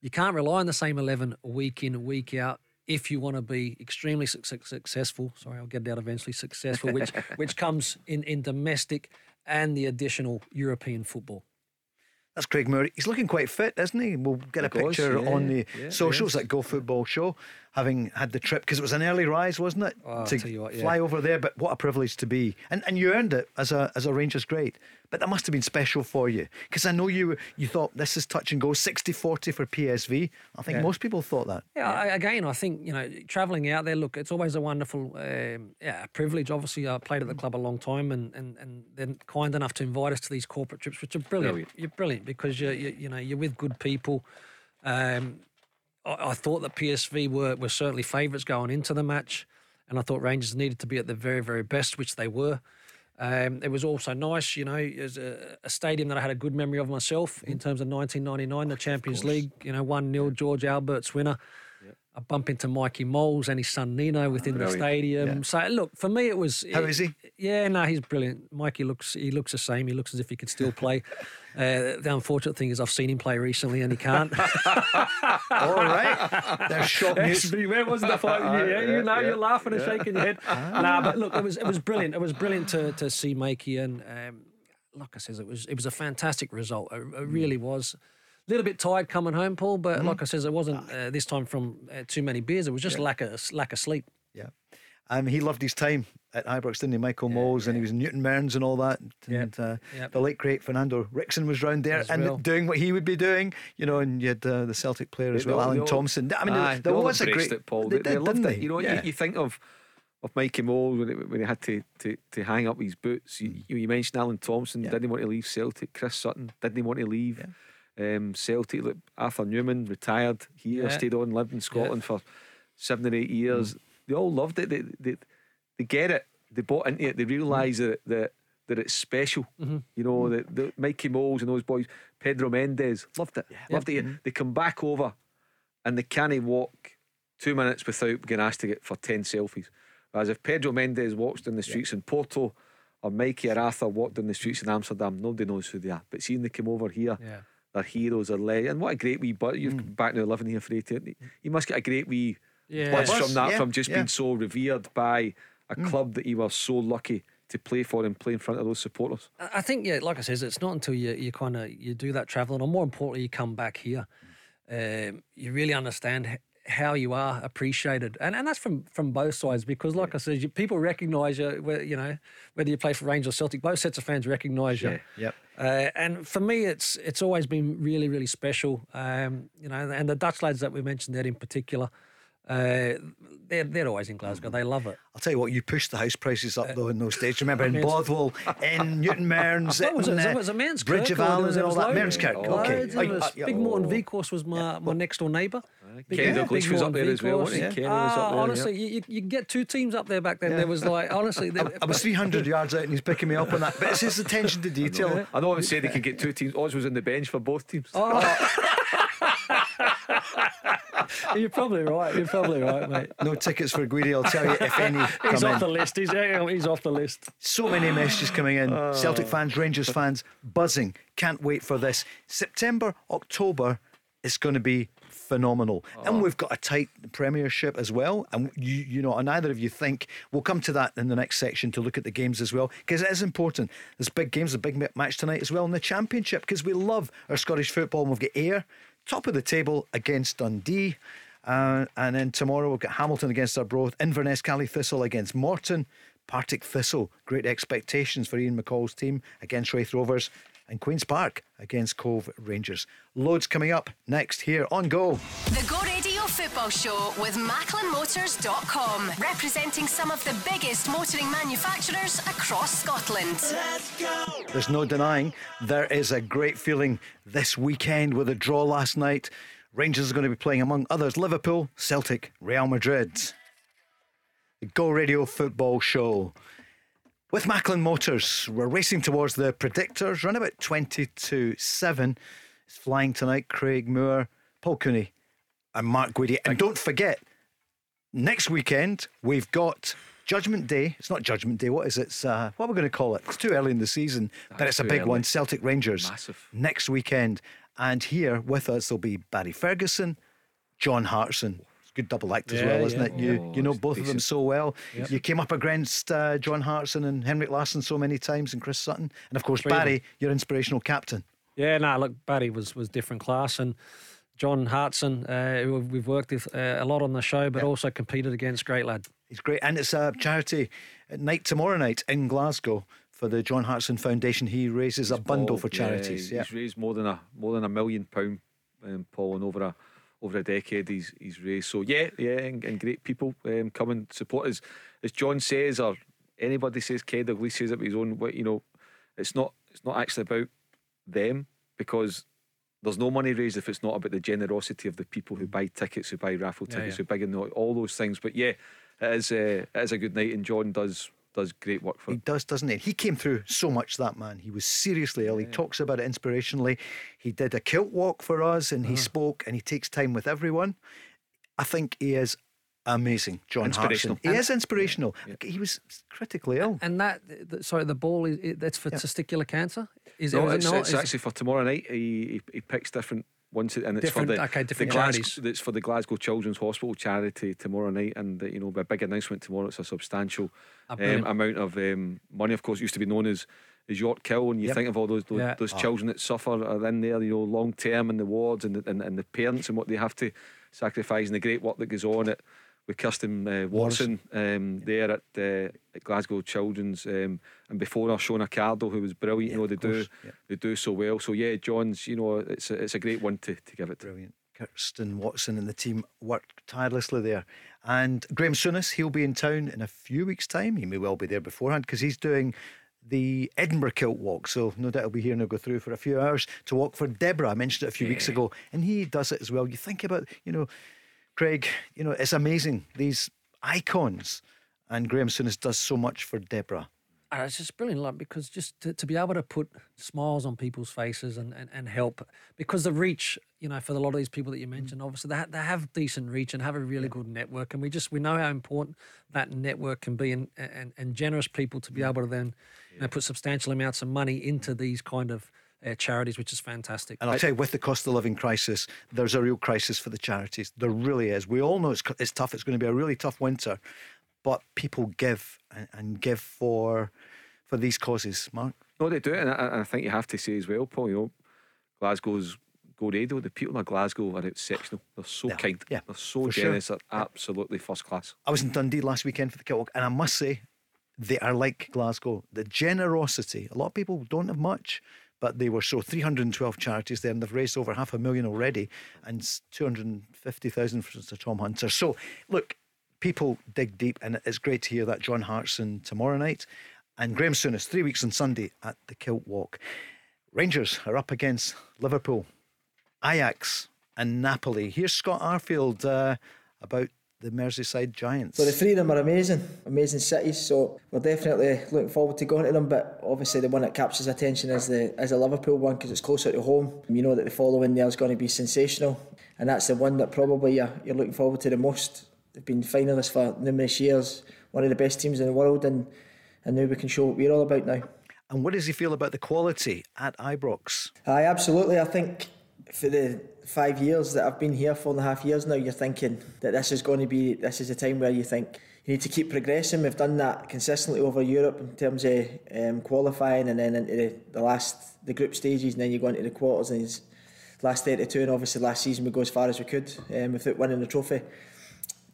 you can't rely on the same eleven week in week out. If you want to be extremely suc- successful, sorry, I'll get it out eventually. Successful, which [laughs] which comes in in domestic and the additional European football. That's Craig Moore. He's looking quite fit, isn't he? We'll get a He goes, picture yeah, on the yeah, socials yes. at Go Football Show, having had the trip because it was an early rise, wasn't it? Oh, to what, yeah. fly over there, but what a privilege to be, and and you earned it as a as a Rangers great. But that must have been special for you because I know you you thought this is touch and go 60-40 for PSV. I think Yeah. most people thought that. Yeah, I, again, I think you know, traveling out there. Look, it's always a wonderful, um, yeah, privilege. Obviously, I played at the club a long time, and and and then kind enough to invite us to these corporate trips, which are brilliant. Brilliant. You're brilliant because you you you know you're with good people. Um, I, I thought that PSV were were certainly favourites going into the match, and I thought Rangers needed to be at the very very best, which they were. Um, it was also nice, you know, as a, a stadium that I had a good memory of myself in terms of 1999, the Champions League, you know, 1 0, Jorg Albertz winner. I bump into Mikey Mols and his son Nino within the stadium. So look, for me, it was. How is he? Yeah, no, he's brilliant. Mikey looks he looks the same. He looks as if he could still play. [laughs] uh, the unfortunate thing is I've seen him play recently and he can't. [laughs] All right, That's shock news. Where was the fight? Yeah, [laughs] yeah, you know, yeah. you're laughing and shaking your head. Nah, but look, it was it was brilliant. It was brilliant to to see Mikey and um, like I says, it was it was a fantastic result. It, it really was. A little bit tired coming home, Paul, but like I says, it wasn't uh, this time from uh, too many beers. It was just lack of lack of sleep. Yeah. Um, he loved his time at Ibrox, didn't he? Michael Mols, and he was in Newton Mearns and all that. And uh, Yep. the late great Fernando Ricksen was round there As and well. doing what he would be doing, you know. And you had uh, the Celtic player as They well, all- Alan Thompson. I mean, Aye, there they all was a great. it, Paul. They, They, they did, loved it. You know, yeah. you, you think of of Mikey Moore when, it, when he had to, to, to hang up his boots. You, you, you mentioned Alan Thompson Mm. Yeah. didn't want to leave Celtic. Chris Sutton didn't want to leave. Um, Celtic. Look, Arthur Numan retired here, Yeah. stayed on, lived in Scotland for seven or eight Mm. years. They all loved it. They, they, they get it. They bought into it. They realise that that that it's special. Mm-hmm. You know, the, the Mikey Mols and those boys, Pedro Mendes, loved it. Loved it. Mm-hmm. They come back over and they can't walk two minutes without getting asked to get for 10 selfies. Whereas if Pedro Mendes walks down the streets in Porto or Mikey or Arthur walked down the streets in Amsterdam, nobody knows who they are. But seeing they come over here, Yeah. they're heroes, are legends. And what a great wee but you're back now living here for 18. You must get a great wee Yeah. buzz Buzz, from that, yeah, from just yeah. being so revered by a club that you were so lucky to play for and play in front of those supporters. I think, yeah, like I says, it's not until you, you kind of you do that traveling, or more importantly, you come back here, um, you really understand how you are appreciated, and and that's from from both sides because, like I said, you, people recognise you. You know, whether you play for Rangers or Celtic, both sets of fans recognise you. Yep. Uh, and for me, it's it's always been really, really special. Um, you know, and the Dutch lads that we mentioned there in particular, uh, they're, they're always in Glasgow. They love it. I'll tell you what, you pushed the house prices up though in those days. Remember [laughs] in Bothwell, [laughs] in Newton Mearns, That was, in, it uh, was a Mearns Bridge of Kirk, or Allen and all that. Mearns Kirk, Loads, okay. was Uh, yeah. Big Morton V course was my, my next door neighbour. Big- Kenny yeah, Dalglish was up there as well, wasn't he? Kenny was up there, honestly, yeah. you, you, you get two teams up there back then. There was like, honestly, [laughs] there, I was 300 yards out and he's picking me up on that. But it's his attention to detail. I know I say they could get two teams. Oz was in the bench for both teams. Oh. [laughs] You're probably right. You're probably right, mate. No tickets for Guidi, I'll tell you, if any. [laughs] He's off in. the list. He's, eh, he's off the list. So many messages coming in. Oh. Celtic fans, Rangers fans, buzzing. Can't wait for this. September, October is going to be phenomenal. And oh. we've got a tight Premiership as well. And you, you know, and neither of you think we'll come to that in the next section to look at the games as well because it is important. There's big games, a big match tonight as well in the Championship because we love our Scottish football. And we've got Ayr top of the table against Dundee. Uh, and then tomorrow we've got Hamilton against Arbroath, Inverness Caley Thistle against Morton, Partick Thistle. Great expectations for Ian McCall's team against Raith Rovers, and Queen's Park against Cove Rangers. Loads coming up next here on Go. The Go Radio Football Show with MacklinMotors.com, representing some of the biggest motoring manufacturers across Scotland. There's no denying there is a great feeling this weekend with a draw last night. Rangers are going to be playing, among others, Liverpool, Celtic, Real Madrid. The Go Radio Football Show. With Macklin Motors, we're racing towards the predictors. Run about 20 to 7. It's flying tonight. Craig Moore, Paul Cooney, and Mark Guidi. And don't forget, next weekend we've got Judgment Day. It's not Judgment Day. What is it? It's, uh, what are we going to call it? It's too early in the season, but it's a big early. one. Celtic Rangers Massive. next weekend. And here with us will be Barry Ferguson, John Hartson. Good double act as Yeah, well, isn't yeah. it? You Oh, you know both of them so well. Yep. You came up against uh, John Hartson and Henrik Larsson so many times, and Chris Sutton, and of course. Barry, your inspirational captain. Yeah, no, look, Barry was was different class, and John Hartson, uh, we've worked with uh, a lot on the show, but also competed against great lad. He's great, and it's a charity night tomorrow night in Glasgow for the John Hartson Foundation. He raises a bundle for charities. Yeah, Yeah, he's raised more than a more than a million pound, um, Paul, and over a over a decade he's he's raised. So yeah, yeah, and, and great people um, come and support us. As John says, or anybody says, Ked Lee says it with his own. way, You know, it's not it's not actually about them because. There's no money raised if it's not about the generosity of the people who buy tickets, who buy raffle tickets, yeah. who buy and all those things. But yeah, it is uh, it is a good night, and John does does great work for He does, doesn't he? He came through so much, that man. He was seriously ill. He talks about it inspirationally. He did a kilt walk for us and he uh-huh. spoke and he takes time with everyone. I think he is amazing, John Inspirational. Hartson. He is inspirational. He was critically ill. And that, sorry, the ball is it, that's for testicular cancer. Is No, it? it's, it not? it's Is it- actually for tomorrow night. He, he, he picks different ones, and it's Different- for the okay, different the Glasgow. It's for the Glasgow Children's Hospital charity tomorrow night, and you know, a big announcement tomorrow. It's a substantial Ah, um, amount of um, money. Of course, it used to be known as as Yorkhill, and you Yep. think of all those those, Yeah. those Oh. children that suffer are in there, you know, long term in the wards, and the, and, and the parents and what they have to sacrifice, and the great work that goes on at with Kirsten uh, Watson um, there at, uh, at Glasgow Children's, um, and before her, Shona Cardno, who was brilliant. Yeah, you know, they do yeah. they do so well. So yeah, John's, you know, it's a, it's a great one to, to give it to. Brilliant. Kirsten Watson and the team worked tirelessly there. And Graham Souness, he'll be in town in a few weeks' time. He may well be there beforehand because he's doing the Edinburgh Kilt Walk. So no doubt he'll be here and he'll go through for a few hours to walk for DEBRA. I mentioned it a few weeks ago. And he does it as well. You think about, you know, Craig, you know, it's amazing. These icons. And Graham Souness does so much for DEBRA. Uh, it's just brilliant, like because just to, to be able to put smiles on people's faces and, and, and help because the reach, you know, for a lot of these people that you mentioned, obviously they, ha- they have decent reach and have a really good network, and we just we know how important that network can be, and and, and generous people to be able to then you know, put substantial amounts of money into these kind of uh, charities, which is fantastic. And I'll tell you, with the cost of living crisis, there's a real crisis for the charities. There really is. We all know it's, it's tough. It's going to be a really tough winter, but people give and, and give for for these causes. Mark, No, they do and I, and I think you have to say as well, Paul. You know, Glasgow's Go Radio. The people of Glasgow are exceptional. They're so Yeah, kind. yeah, they're so for sure. generous. They're absolutely first class. I was in Dundee last weekend for the Kiltwalk, and I must say, they are like Glasgow. The generosity. A lot of people don't have much. But they were so 312 charities there, and they've raised over half a million already, and 250,000 for Sir Tom Hunter. So, look, people dig deep, and it's great to hear that John Hartson tomorrow night and Graham Souness three weeks on Sunday at the Kilt Walk. Rangers are up against Liverpool, Ajax, and Napoli. Here's Scott Arfield uh, about the Merseyside Giants. So the three of them are amazing, amazing cities. So we're definitely looking forward to going to them. But obviously, the one that captures attention is the is the Liverpool one because it's closer to home. You know that the following there is going to be sensational, and that's the one that probably you're, you're looking forward to the most. They've been finalists for numerous years, one of the best teams in the world, and and now we can show what we're all about now. And what does he feel about the quality at Ibrox? I absolutely. I think for the five years that I've been here, four and a half years now, you're thinking that this is going to be this is a time where you think you need to keep progressing. We've done that consistently over Europe in terms of um, qualifying, and then into the, the, last the group stages, and then you go into the quarters, and last 32, and obviously last season we go as far as we could um, without winning the trophy.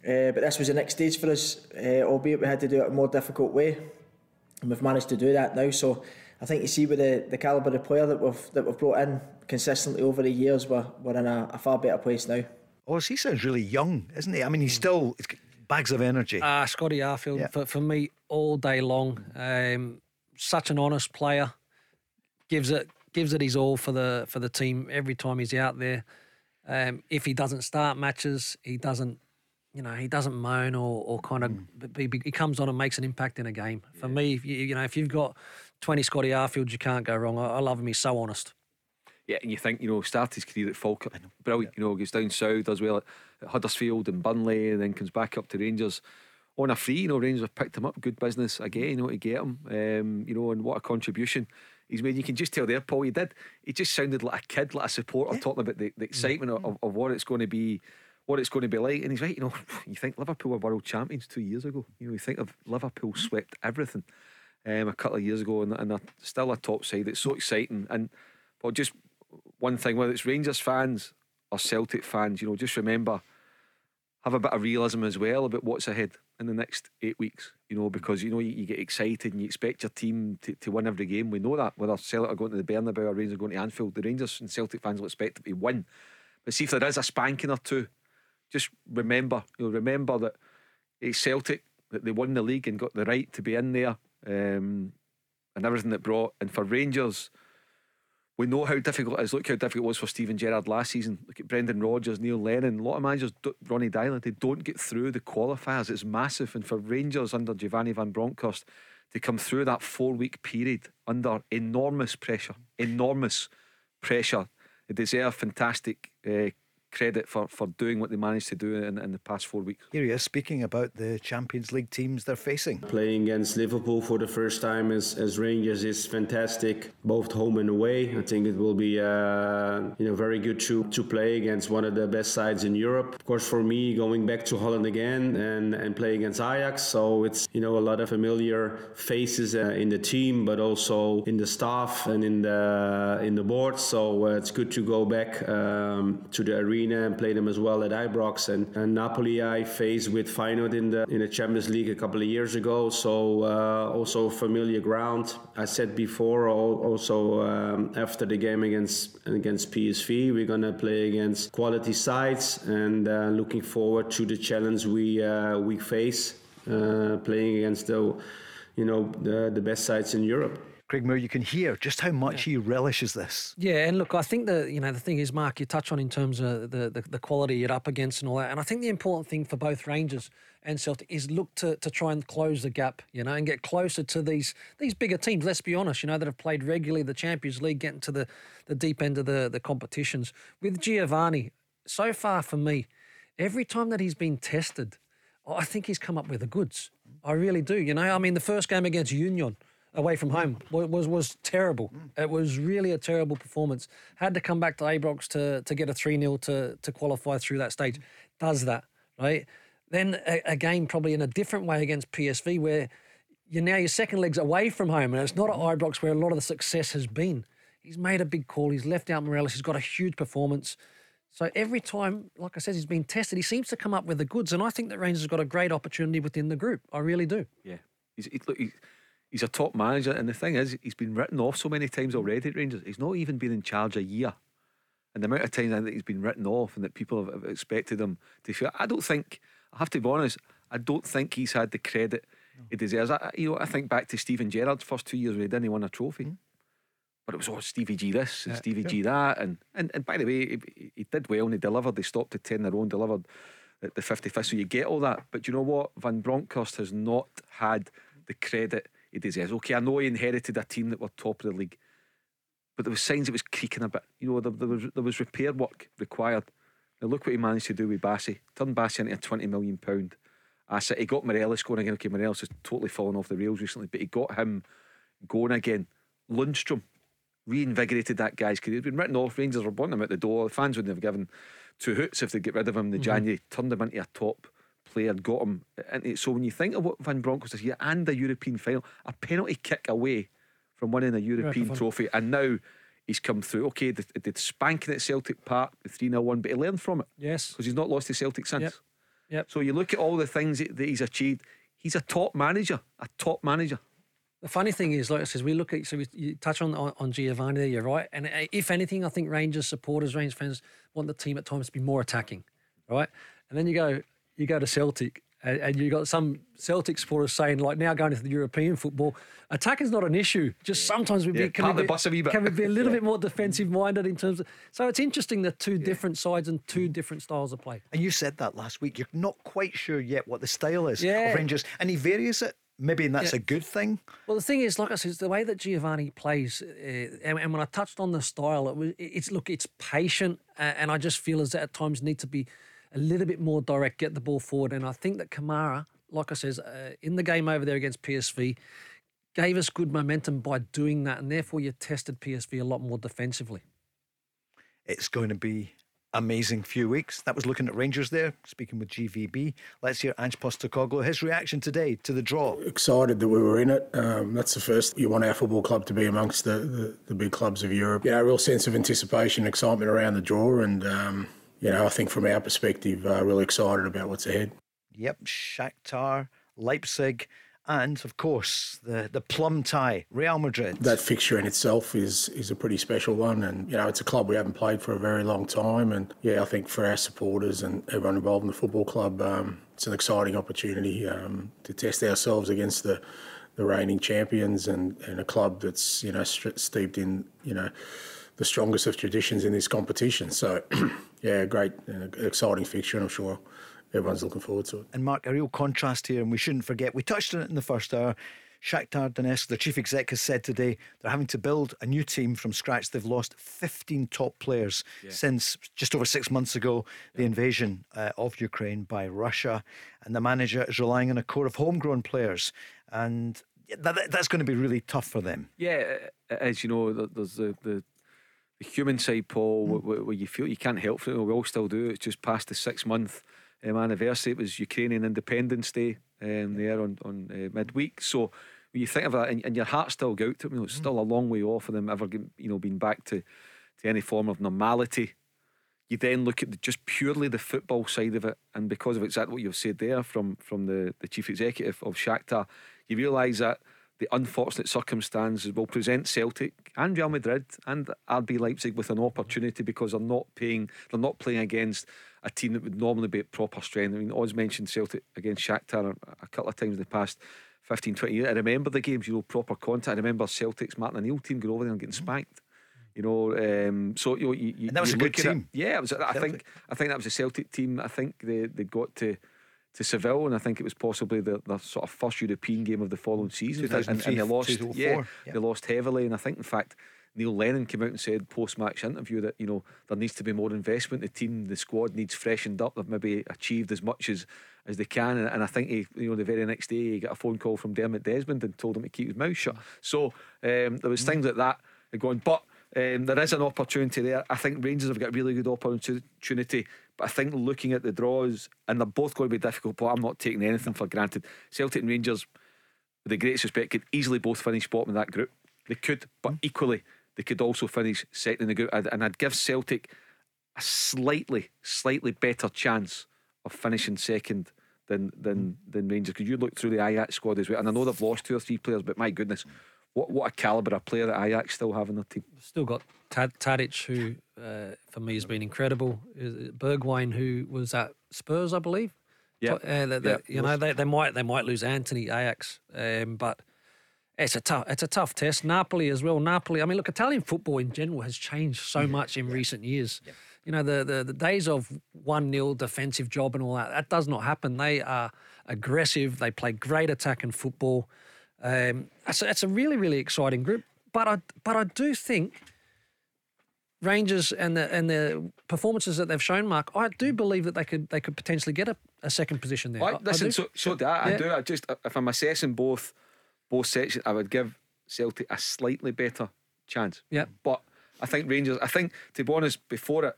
Uh, but this was the next stage for us, uh, albeit we had to do it a more difficult way, and we've managed to do that now. So I think you see with the, the calibre of player that we've that we've brought in consistently over the years, we're, we're in a, a far better place now. Oh, he sounds really young, isn't he? I mean, he's still bags of energy. Ah, uh, Scotty Arfield yeah. for, for me all day long. Um, such an honest player, gives it gives it his all for the for the team every time he's out there. Um, if he doesn't start matches, he doesn't, you know, he doesn't moan or, or kind of. Mm. He, comes on and makes an impact in a game. For yeah. me, if you, you know, if you've got 20 Scotty Arfield, you can't go wrong. I, I love him. He's so honest. Yeah, and you think, you know, started his career at Falkirk, brilliant, yeah. you know, goes down south, does well at, at Huddersfield and Burnley, and then comes back up to Rangers on a free. You know, Rangers have picked him up, good business again, you know, to get him, um, you know, and what a contribution he's made. You can just tell there, Paul, he did, he just sounded like a kid, like a supporter, yeah. talking about the, the excitement mm-hmm. of, of what it's going to be what it's going to be like. And he's right, you know, [laughs] you think Liverpool were world champions two years ago. You know, you think of Liverpool swept everything um, a couple of years ago, and, and they're still a top side. It's so exciting. And well, just one thing, whether it's Rangers fans or Celtic fans, you know, just remember have a bit of realism as well about what's ahead in the next eight weeks. You know, because you know you, you get excited and you expect your team to, to win every game. We know that whether Celtic are going to the Bernabeu or Rangers are going to Anfield, the Rangers and Celtic fans will expect to be win. But see if there is a spanking or two, just remember, you know, remember that it's Celtic that they won the league and got the right to be in there um, and everything that brought. And for Rangers, we know how difficult it is. Look how difficult it was for Steven Gerrard last season. Look at Brendan Rodgers, Neil Lennon. A lot of managers, Ronnie Deila, they don't get through the qualifiers. It's massive. And for Rangers under Giovanni Van Bronckhorst to come through that four week period under enormous pressure, enormous pressure, they deserve fantastic uh, credit for, for doing what they managed to do in, in the past four weeks. Here he is speaking about the Champions League teams they're facing. Playing against Liverpool for the first time as, as Rangers is fantastic, both home and away. I think it will be uh, you know very good to, to play against one of the best sides in Europe. Of course, for me, going back to Holland again and, and play against Ajax, so it's you know a lot of familiar faces uh, in the team, but also in the staff and in the in the board. So uh, it's good to go back um, to the arena and play them as well at Ibrox. And, and Napoli I faced with Feyenoord in the in the Champions League a couple of years ago, so uh, also familiar ground. I said before, also um, after the game against against PSV, we're gonna play against quality sides, and uh, looking forward to the challenge we uh, we face uh, playing against the you know the, the best sides in Europe. Craig Moore, you can hear just how much yeah. he relishes this. Yeah, and look, I think that you know the thing is, Mark, you touch on in terms of the, the, the quality you're up against and all that, and I think the important thing for both Rangers and Celtic is look to, to try and close the gap, you know, and get closer to these these bigger teams. Let's be honest, you know, that have played regularly the Champions League, getting to the, the deep end of the, the competitions. With Giovanni, so far for me, every time that he's been tested, I think he's come up with the goods. I really do. You know, I mean, the first game against Union, away from home was was terrible. Mm. It was really a terrible performance. Had to come back to Ibrox to to get a 3 0 to, to qualify through that stage. Mm. Does that, right? Then a, a, game probably in a different way against PSV where you're now your second leg's away from home and it's not at Ibrox where a lot of the success has been. He's made a big call. He's left out Morelos. He's got a huge performance. So every time, like I said, he's been tested, he seems to come up with the goods. And I think that Rangers has got a great opportunity within the group. I really do. Yeah. He's, he, look, he's, he's a top manager, and the thing is, he's been written off so many times already at Rangers. He's not even been in charge a year, and the amount of times that he's been written off, and that people have expected him to feel. I don't think. I have to be honest. I don't think he's had the credit he deserves. I, you know, I think back to Steven Gerrard's first two years when he didn't win a trophy. Mm. But it was all Stevie G this and yeah, Stevie yeah. G that. And, and and by the way, he, he, did well and he delivered. They stopped at 10 in a row delivered at the 55th. So you get all that. But you know what? Van Bronckhorst has not had the credit he deserves. Okay, I know he inherited a team that were top of the league. But there were signs it was creaking a bit. You know, there, there was there was repair work required. Now look what he managed to do with Bassey. Turned Bassey into a twenty million pound asset. He got Morelos going again. Okay, Morelos has totally fallen off the rails recently, but he got him going again. Lundstram reinvigorated that guy's career. He'd been written off. Rangers were wanting him at the door. The fans wouldn't have given two hoots if they'd get rid of him in the mm-hmm. January. Turned him into a top player, got him. Into, so when you think of what Van Bronckhorst is here and the European final, a penalty kick away from winning a European trophy, and now he's come through. Okay, the, the spanking at Celtic Park, the 3 0 1, but he learned from it. Yes. Because he's not lost to Celtic since. Yep. Yep. So you look at all the things that, that he's achieved. He's a top manager, a top manager. The funny thing is, like I says, we look at so we, you touch on, on, on Giovanni there. You're right, and uh, if anything, I think Rangers supporters, Rangers fans want the team at times to be more attacking, right? And then you go you go to Celtic, and, and you got some Celtic supporters saying like now going into the European football, attack is not an issue. Just sometimes we yeah, be, can, we be, a can we be a little yeah. bit more defensive minded in terms of. So it's interesting the two yeah. different sides and two different styles of play. And you said that last week. You're not quite sure yet what the style is yeah. of Rangers, and he varies it maybe and that's a good thing. Well, the thing is, like I said, the way that Giovanni plays, uh, and, and, when I touched on the style, it was, it's look, it's patient, uh, and I just feel as that at times need to be a little bit more direct, get the ball forward, and I think that Kamara, like I says, uh, in the game over there against PSV, gave us good momentum by doing that, and therefore you tested PSV a lot more defensively. It's going to be amazing few weeks. That was looking at Rangers there, speaking with GVB. Let's hear Ange Postecoglou, his reaction today to the draw. Excited that we were in it. Um, that's the first you want our football club to be amongst the, the, the big clubs of Europe. Yeah, a real sense of anticipation, excitement around the draw, and um, you know, I think from our perspective, uh, really excited about what's ahead. Yep, Shakhtar, Leipzig and of course the the plum tie, Real Madrid. That fixture in itself is is a pretty special one, and you know it's a club we haven't played for a very long time, and yeah, I think for our supporters and everyone involved in the football club, um, it's an exciting opportunity um, to test ourselves against the the reigning champions and, and a club that's you know steeped in you know the strongest of traditions in this competition. So [clears throat] yeah, great, uh, exciting fixture, and I'm sure everyone's looking forward to it. And Mark, a real contrast here, and we shouldn't forget, we touched on it in the first hour. Shakhtar Donetsk, the chief exec, has said today they're having to build a new team from scratch. They've lost 15 top players yeah. since just over six months ago, the invasion uh, of Ukraine by Russia. And the manager is relying on a core of homegrown players. And that, that's going to be really tough for them. Yeah, as you know, there's the, the, the human side, Paul, mm. where, where, you feel you can't help it. We all still do. It's just past the six month um, anniversary. It was Ukrainian Independence Day um, there on, on uh, midweek. So when you think of that, and, and your heart still go out to them, you know, it's mm. still a long way off of them ever you know, being back to, to any form of normality. You then look at the, just purely the football side of it, and because of exactly what you've said there from from the, the chief executive of Shakhtar, you realise that the unfortunate circumstances will present Celtic and Real Madrid and RB Leipzig with an opportunity because they're not paying, they're not playing against a team that would normally be at proper strength. I mean, Oz mentioned Celtic against Shakhtar a couple of times in the past 15, 20 years. I remember the games, you know, proper contact. I remember Celtic's Martin O'Neill team going over there and getting spanked. You know, um, so you know, you, you, and that was a good team. It, yeah, it was. I think I think that was a Celtic team. I think they they got to to Seville, and I think it was possibly the, the sort of first European game of the following season, and, and, they lost. Yeah, yeah, they lost heavily, and I think in fact Neil Lennon came out and said post match interview that you know there needs to be more investment. The team, the squad needs freshened up. They've maybe achieved as much as as they can, and, and I think he, you know the very next day he got a phone call from Dermot Desmond and told him to keep his mouth shut. So um, there was things like that going, but. Um, there is an opportunity there. I think Rangers have got a really good opportunity, but I think looking at the draws, and they're both going to be difficult, but I'm not taking anything for granted. Celtic and Rangers, with the greatest respect, could easily both finish bottom of that group. They could, but hmm. equally, they could also finish second in the group, and I'd give Celtic a slightly, slightly better chance of finishing second than than hmm. than Rangers. Because you look through the Ajax squad as well, and I know they've lost two or three players, but my goodness, what what a calibre of player that Ajax still have in their team. Still got Tad, Tadic, who uh, for me has been incredible. Bergwijn, who was at Spurs, I believe. Yeah. Uh, Yeah, you know, they, they might they might lose Antony Ajax, um, but it's a tough it's a tough test. Napoli as well. Napoli. I mean, look, Italian football in general has changed so much in recent years. You know, the, the the days of one 0 defensive job and all that that does not happen. They are aggressive. They play great attack attacking football. Um, a, it's a really really exciting group. But I but I do think. Rangers and the and the performances that they've shown, Mark, I do believe that they could they could potentially get a, a second position there. I, I- I listen, do. so so do I, I do. I just if I'm assessing both both sections, I would give Celtic a slightly better chance. Yeah. But I think Rangers. I think to be honest, before it,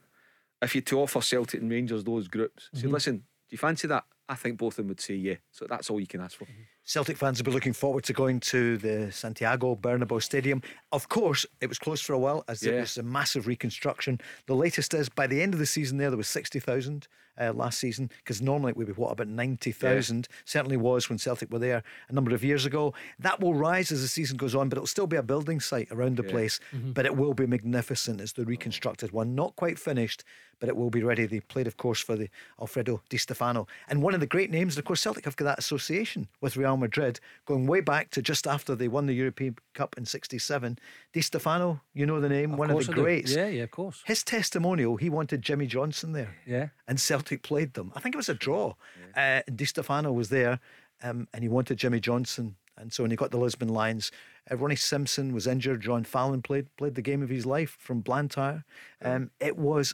if you to offer Celtic and Rangers those groups, say, Mhm. listen, do you fancy that? I think both of them would say yeah. So that's all you can ask for. Mm-hmm. Celtic fans will be looking forward to going to the Santiago Bernabeu Stadium. Of course, it was closed for a while as there was a massive reconstruction. The latest is by the end of the season there, there was 60,000 uh, last season because normally it would be, what, about 90,000? Certainly was when Celtic were there a number of years ago. That will rise as the season goes on, but it'll still be a building site around the Yeah. place. Mhm. But it will be magnificent as the reconstructed one. Not quite finished, but it will be ready. They played, of course, for the Alfredo Di Stefano. And one of the great names, of course, Celtic have got that association with Real Madrid going way back to just after they won the European Cup in 67. Di Stefano, you know the name, one of the greats. Yeah, yeah, of course. His testimonial, he wanted Jimmy Johnstone there. Yeah. And Celtic played them. I think it was a draw. Uh, Di Stefano was there um, and he wanted Jimmy Johnstone. And so when he got the Lisbon Lions, uh, Ronnie Simpson was injured. John Fallon played played the game of his life from Blantyre. Um, it was,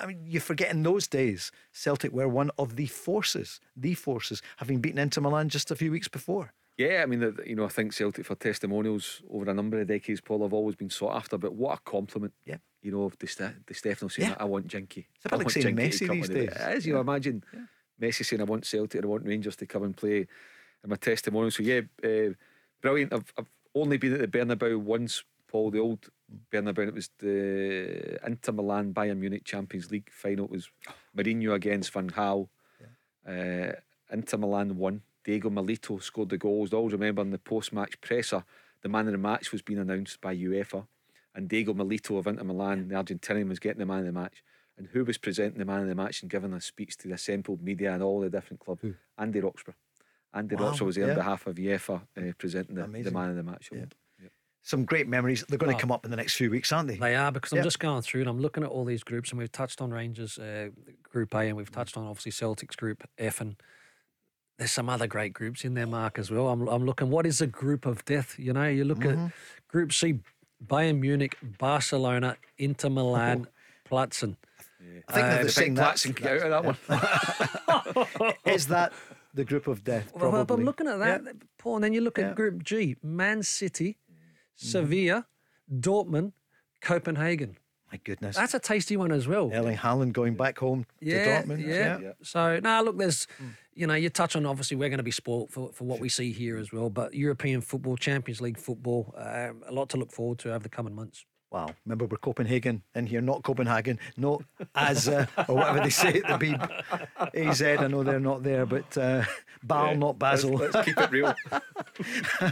I mean, you forget in those days, Celtic were one of the forces, the forces, having beaten Inter Milan just a few weeks before. Yeah, I mean, the, you know, I think Celtic for testimonials over a number of decades, Paul, have always been sought after. But what a compliment, yeah. You know, of Di Stefano saying, Yeah. "I want Jinky." It's a bit like saying Messi these and do it." days. It is, you know, imagine Messi saying, "I want Celtic, I want Rangers to come and play." In my testimonial, so yeah, uh, brilliant. I've, I've only been at the Bernabeu once, Paul. The old Bernabeu. It was the Inter Milan Bayern Munich Champions League final. It was Mourinho against Van Gaal. Uh, Inter Milan won. Diego Milito scored the goals. I always remember in the post-match presser, the man of the match was being announced by UEFA, and Diego Milito of Inter Milan, the Argentinian, was getting the man of the match. And who was presenting the man of the match and giving a speech to the assembled media and all the different clubs? Andy Roxburgh. Andy Wow, Roxburgh was there yeah. on behalf of UEFA uh, presenting the, the man of the match. award. Some great memories. They're going to come up in the next few weeks, aren't they? They are because I'm Yeah. just going through and I'm looking at all these groups and we've touched on Rangers uh, Group A and we've touched on obviously Celtics Group F and there's some other great groups in there, Mark, as well. I'm, I'm looking, what is a group of death? You know, you look Mm-hmm. at Group C, Bayern Munich, Barcelona, Inter Milan, Platzen. I think Uh, they're the saying big that. Platson get out of that one. [laughs] Is that the group of death? Well, Probably. but I'm looking at that, Yeah. Paul, and then you look Yeah. at Group G, Man City, Mm-hmm. Sevilla, Dortmund, Copenhagen. My goodness. That's a tasty one as well. Erling Haaland going back home yeah, to Dortmund. Yeah. So now look, there's, you know, you touch on obviously we're going to be spoilt for, for what we see here as well, but European football, Champions League football, um, a lot to look forward to over the coming months. Wow. Remember, we're Copenhagen in here, not Copenhagen, not as, uh, or whatever they say at the Beeb. AZ, I know they're not there, but uh, Bal, Yeah, not Basil. let's- let's keep it real. [laughs]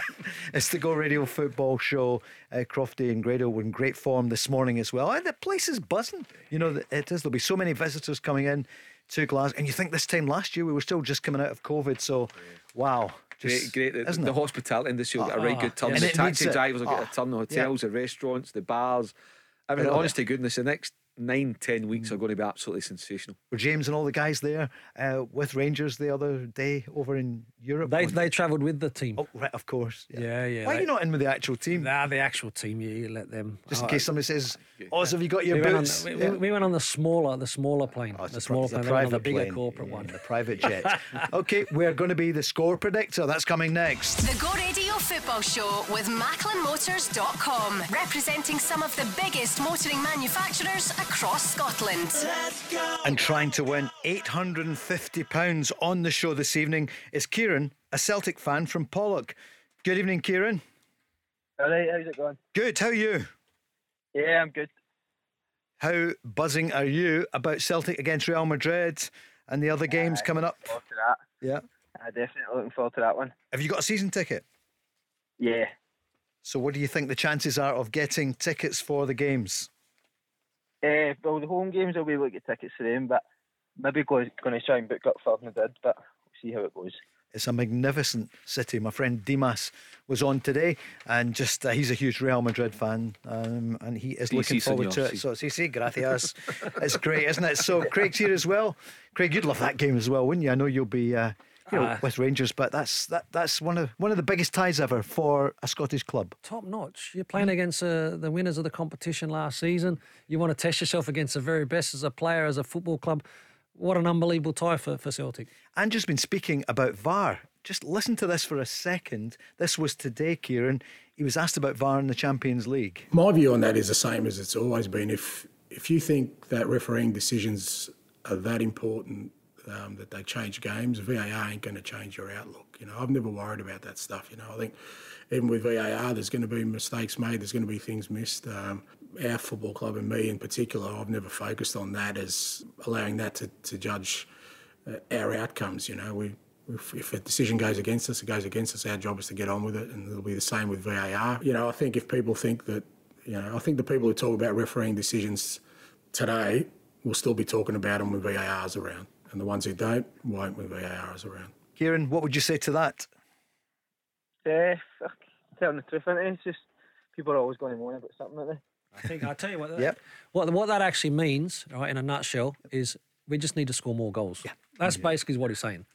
it's the Go Radio football show. Uh, Crofty and Grado were in great form this morning as well. And the place is buzzing. You know, it is. There'll be so many visitors coming in to Glasgow. And you think this time last year we were still just coming out of COVID. So, wow. Great, Just- great. The, the it? hospitality industry will get a right Ah, good turn. yes. The And it needs taxi drivers will get Ah, a turn. The yeah. hotels, the restaurants, the bars. I mean, honest to goodness, the next nine, ten weeks are going to be absolutely sensational. Were James and all the guys there uh, with Rangers the other day over in Europe? They they travelled with the team. Oh, right, of course. Yeah, yeah. Why are you not in with the actual team? Nah, the actual team. You, you let them. Just in Oh, case somebody says, Oz, have you got your we went, on, boots? we, Yeah. we- we went on the smaller, the smaller plane. Oh, it's the smaller pri- plane. it's a They went on the bigger plane. corporate Yeah, one. The private [laughs] jet. okay, we're going to be the score predictor. That's coming next. The Go Radio Football Show with MacklinMotors.com, representing some of the biggest motoring manufacturers across Scotland. And trying to win £850 on the show this evening is Kieran, a Celtic fan from Pollok. Good evening, Kieran. All right, how's it going? Good, how are you? Yeah, I'm good. How buzzing are you about Celtic against Real Madrid and the other games uh, coming up? Forward to that. Yeah. I'm definitely looking forward to that one. Have you got a season ticket? Yeah. So, what do you think the chances are of getting tickets for the games? Uh, well, the home games I'll be able to get tickets for them, but maybe going to try and book up for Madrid, but we'll see how it goes. It's a magnificent city. My friend Dimas was on today, and just uh, he's a huge Real Madrid fan, um, and he is Sí, looking sí, forward to it. sí. So, sí, sí, gracias. it's great, isn't it? So, Craig's here as well. Craig, you'd love that game as well, wouldn't you? I know you'll be, uh, you know, Ah. with Rangers, but that's that that's one of one of the biggest ties ever for a Scottish club. Top notch. You're playing against uh, the winners of the competition last season. You want to test yourself against the very best as a player, as a football club. What an unbelievable tie for, for Celtic. Ange's been speaking about VAR. Just listen to this for a second. This was today, Kieran. He was asked about VAR in the Champions League. My view on that is the same as it's always been. If if you think that refereeing decisions are that important um, that they change games, VAR ain't going to change your outlook. You know, I've never worried about that stuff. You know, I think even with VAR, there's going to be mistakes made. There's going to be things missed. Um, our football club and me in particular, I've never focused on that as allowing that to, to judge uh, our outcomes. You know, we if, if a decision goes against us, it goes against us. Our job is to get on with it, and it'll be the same with VAR. You know, I think if people think that, you know, I think the people who talk about refereeing decisions today will still be talking about them when VAR's around, and the ones who don't won't when VAR's around. Kieran, what would you say to that? Uh, fuck, telling the truth, innit? It's just people are always going to moan about something, aren't they? I think I'll tell you what. That, Yep. What what that actually means, right, in a nutshell, is we just need to score more goals. Yeah. That's basically what he's saying.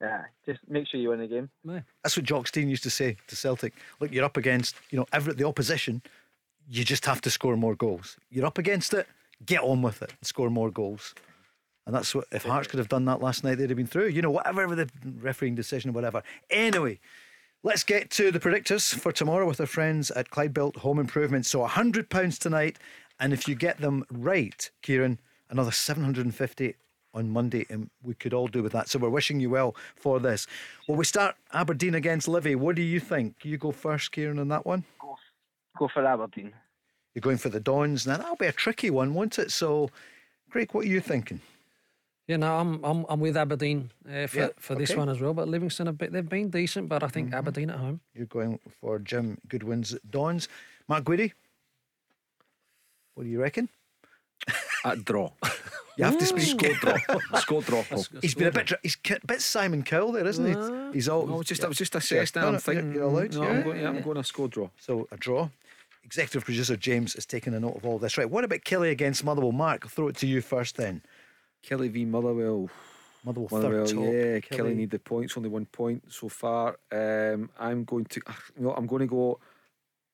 Yeah, just make sure you win the game. That's what Jock Stein used to say to Celtic. Look, you're up against, you know, every, the opposition. You just have to score more goals. You're up against it. Get on with it and score more goals. And that's what if Hearts could have done that last night, they'd have been through. You know, whatever the refereeing decision or whatever. Anyway, let's get to the predictors for tomorrow with our friends at Clydebuilt Home Improvement. So hundred pounds tonight, and if you get them right, Kieran, another seven hundred and fifty on Monday, and we could all do with that. So we're wishing you well for this. Well, we start Aberdeen against Livy. What do you think? You go first, Kieran, on that one. Go for Aberdeen. You're going for the Dons. Now that'll be a tricky one, won't it? So, Craig, what are you thinking? Yeah, no, I'm I'm, I'm with Aberdeen uh, for, Yeah, for this okay. one as well. But Livingston, a bit, they've been decent, but I think Mm-hmm. Aberdeen at home. You're going for Jim Goodwin's Dons. Mark Guidi, what do you reckon? At draw. [laughs] You have to speak. Score draw. Score draw. Paul. He's been a bit, he's a bit Simon Cowell there, isn't he? He's all. No, it's just, I was just assessing No, it. no, I'm thinking, you're, you're allowed. no, yeah. I'm, going, yeah, I'm going to score draw. So a draw. Executive producer James is taking a note of all this. Right. What about Killie against Motherwell? Mark, I'll throw it to you first then. Killie v Motherwell. Motherwell, Motherwell, third top. yeah. Killie. Killie. need the points, only one point so far. Um, I'm going to, you know, I'm going to go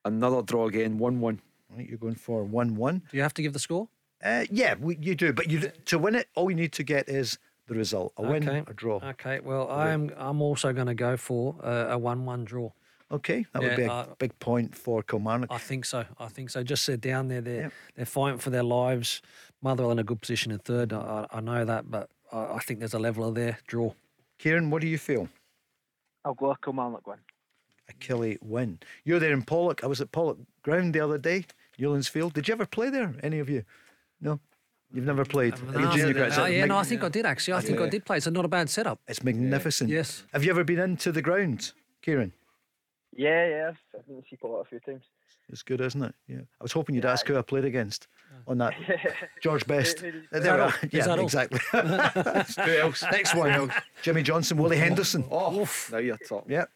another draw again, one-one. Right, you're going for one-one. Do you have to give the score? Uh, yeah, we, you do. But you to win it, all you need to get is the result: a win, Okay. a draw. Okay. Well, I'm I'm also going to go for uh, a one-one draw. Okay, that would be a uh, big point for Kilmarnock. I think so. I think so. Just sit down there. They're they're fighting for their lives. Motherwell in a good position in third. I, I I know that, but I, I think there's a leveler there. Draw. Kieran, what do you feel? I'll go a Kilmarnock one. A Killie win. You're there in Pollok. I was at Pollok Ground the other day, Newlands Field. Did you ever play there? Any of you? No, you've never played. At the junior ground. Is Oh, yeah, mag- no, I think I did actually. I think I Yeah. did play. It's not a bad setup. It's magnificent. Yes. Have you ever been into the ground, Kieran? Yeah, yeah, I've been to see Paul a few times. It's good, isn't it? Yeah. I was hoping you'd ask who I played against on that. [laughs] George Best. Who- who did- Is there we all? are. Yeah, that all? exactly. [laughs] Who else? Next one. Jimmy Johnstone, Willie Henderson. Oh, now you're talking. Yeah.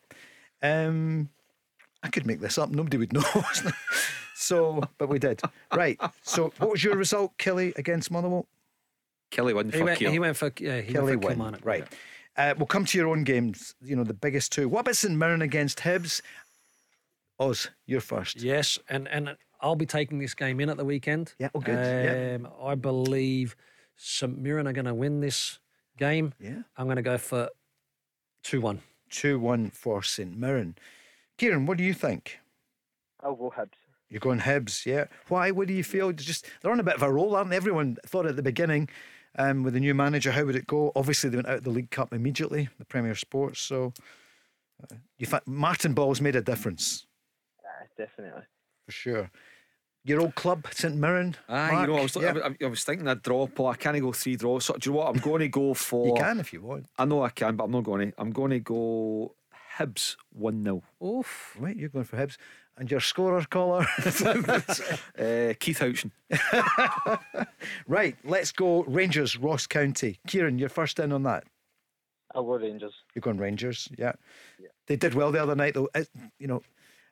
Um, I could make this up. Nobody would [laughs] know. so, but we did. Right. So, what was your result, Killie against Motherwell? Killie win He for went, Kiel. he went for yeah, he Killie went for win. Kilmarnock. Right. Uh, we'll come to your own games. You know the biggest two. What about St Mirren against Hibs? Oz, you're first. Yes, and and I'll be taking this game in at the weekend. Yeah, oh, good. Yeah. Um, I believe St Mirren are going to win this game. Yeah. I'm going to go for two one. Two one for St Mirren. Kieran, what do you think? I'll go Hibs. You're going Hibs, yeah. Why? What do you feel? Just they're on a bit of a roll, aren't they? Everyone thought at the beginning, um, with the new manager, how would it go? Obviously, they went out of the League Cup immediately, the Premier Sports. So, uh, you find Martin Ball's made a difference Yeah, definitely. for sure. Your old club, St Mirren. Ah, Mark? you know, I was, yeah. I, I was thinking a draw, Paul. I can't go three draws. So, do you know what? I'm going to go [laughs] for. you can if you want. I know I can, but I'm not going to. I'm going to go Hibs 1 0. Oof. Right, you're going for Hibs. And your scorer caller? [laughs] uh, Keith Houchen. [laughs] right, let's go Rangers, Ross County. Kieran, you're first in on that. I'll go Rangers. You're going Rangers, yeah. yeah. They did well the other night, though. It, you know,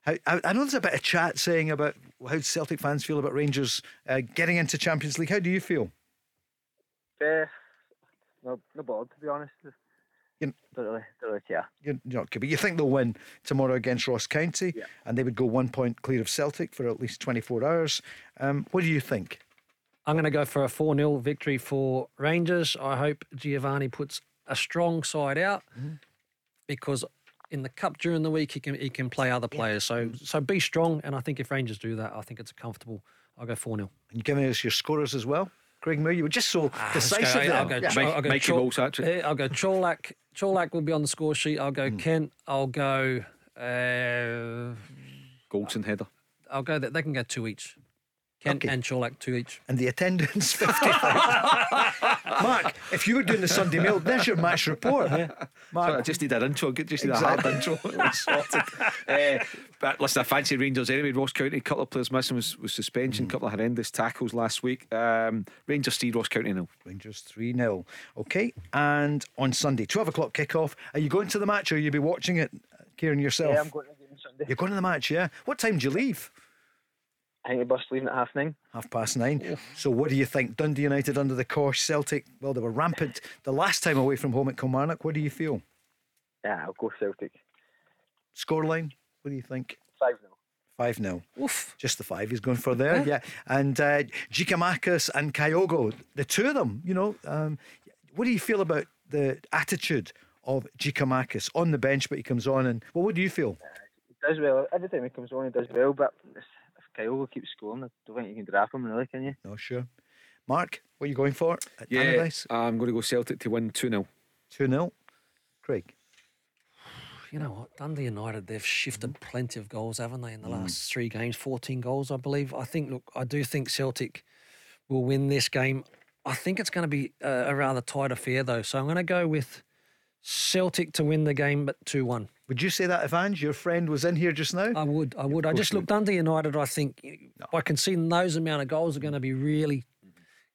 how, I, I know there's a bit of chat saying about how Celtic fans feel about Rangers uh, getting into Champions League. How do you feel? Uh, no, no bothered, to be honest. You, don't really, don't really care. You're not, but you think they'll win tomorrow against Ross County, Yeah. and they would go one point clear of Celtic for at least 24 hours. Um, what do you think? I'm going to go for a 4 0 victory for Rangers. I hope Giovanni puts a strong side out because in the cup during the week he can he can play other players. So so be strong, and I think if Rangers do that, I think it's a comfortable. I'll go 4 0. And you're giving us your scorers as well? Craig Moore, you were just so decisive there. I'll go, Yeah. Cho- I'll go Mikey Cho- actually. I'll go Colak. Colak will be on the score sheet. I'll go Kent. I'll go. Uh, Goldson header. I'll go. They can go two each. Kent and Colak two each. And the attendance [laughs] 50. [laughs] Mark, if you were doing the Sunday Mail, there's your match report. Sorry, I just need an intro. Good, just need a hard intro. [laughs] It was sorted. Uh, but listen, I fancy Rangers anyway. Ross County, a couple of players missing with, with suspension, a couple of horrendous tackles last week. Um, Rangers three, Ross County nil. Rangers 3 0. Okay. And on Sunday, 12 o'clock kickoff. Are you going to the match or will you be watching it, Kieran, yourself? Yeah, I'm going to the game Sunday. You're going to the match, yeah? What time do you leave? I think the bus leaving at half nine. Half past nine. So, what do you think? Dundee United under the cosh, Celtic, well, they were rampant the last time away from home at Kilmarnock. What do you feel? Yeah, I'll go Celtic. Scoreline? What do you think? 5 0. 5 0. Oof. Just the five he's going for there, yeah. And uh, Giakoumakis and Kyogo, the two of them, you know, um, what do you feel about the attitude of Giakoumakis on the bench, but he comes on and, well, what do you feel? He does well. Every time he comes on, he does well, but if Kyogo keeps scoring, I don't think you can draft him, really, can you? No, sure. Mark, what are you going for at Yeah, Tannadice? I'm going to go Celtic to win 2 0. 2 0. Craig. You know what? Dundee United, they've shifted plenty of goals, haven't they, in the Mm. last three games? 14 goals, I believe. I think, look, I do think Celtic will win this game. I think it's going to be a, a rather tight affair, though. So I'm going to go with Celtic to win the game, but 2 1. Would you say that if Ange, your friend, was in here just now? I would. I would. I just look Dundee United. I think by conceding those amount of goals are going to be really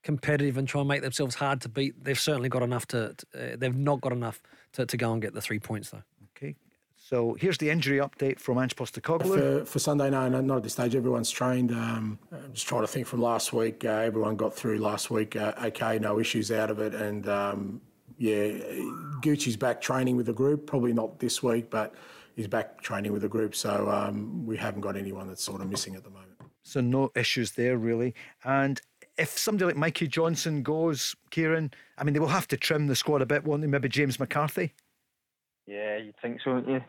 competitive and try and make themselves hard to beat. They've certainly got enough to. to uh, they've not got enough to, to go and get the three points though. Okay. So here's the injury update from Ange Postecoglou. For, for Sunday, no, no, not at this stage. Everyone's trained. Um, I'm just trying to think from last week. Uh, everyone got through last week. Uh, okay, no issues out of it. And um, yeah, Gucci's back training with the group. Probably not this week, but he's back training with the group. So um, we haven't got anyone that's sort of missing at the moment. So no issues there really. And if somebody like Mikey Johnston goes, Kieran, I mean they will have to trim the squad a bit, won't they? Maybe James McCarthy. Yeah, you'd think so, wouldn't you?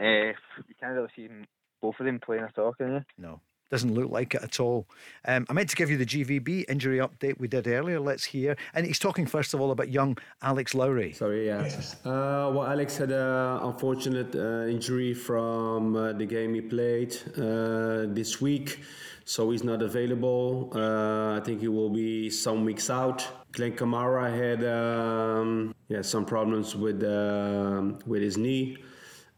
Uh, you can't really see them, both of them playing at all, can you? No. Doesn't look like it at all. Um, I meant to give you the GVB injury update we did earlier. Let's hear. And he's talking first of all about young Alex Lowry. Sorry, yeah. Uh, well, Alex had an unfortunate uh, injury from uh, the game he played uh, this week, so he's not available. Uh, I think he will be some weeks out. Glenn Kamara had um, yeah some problems with um with his knee,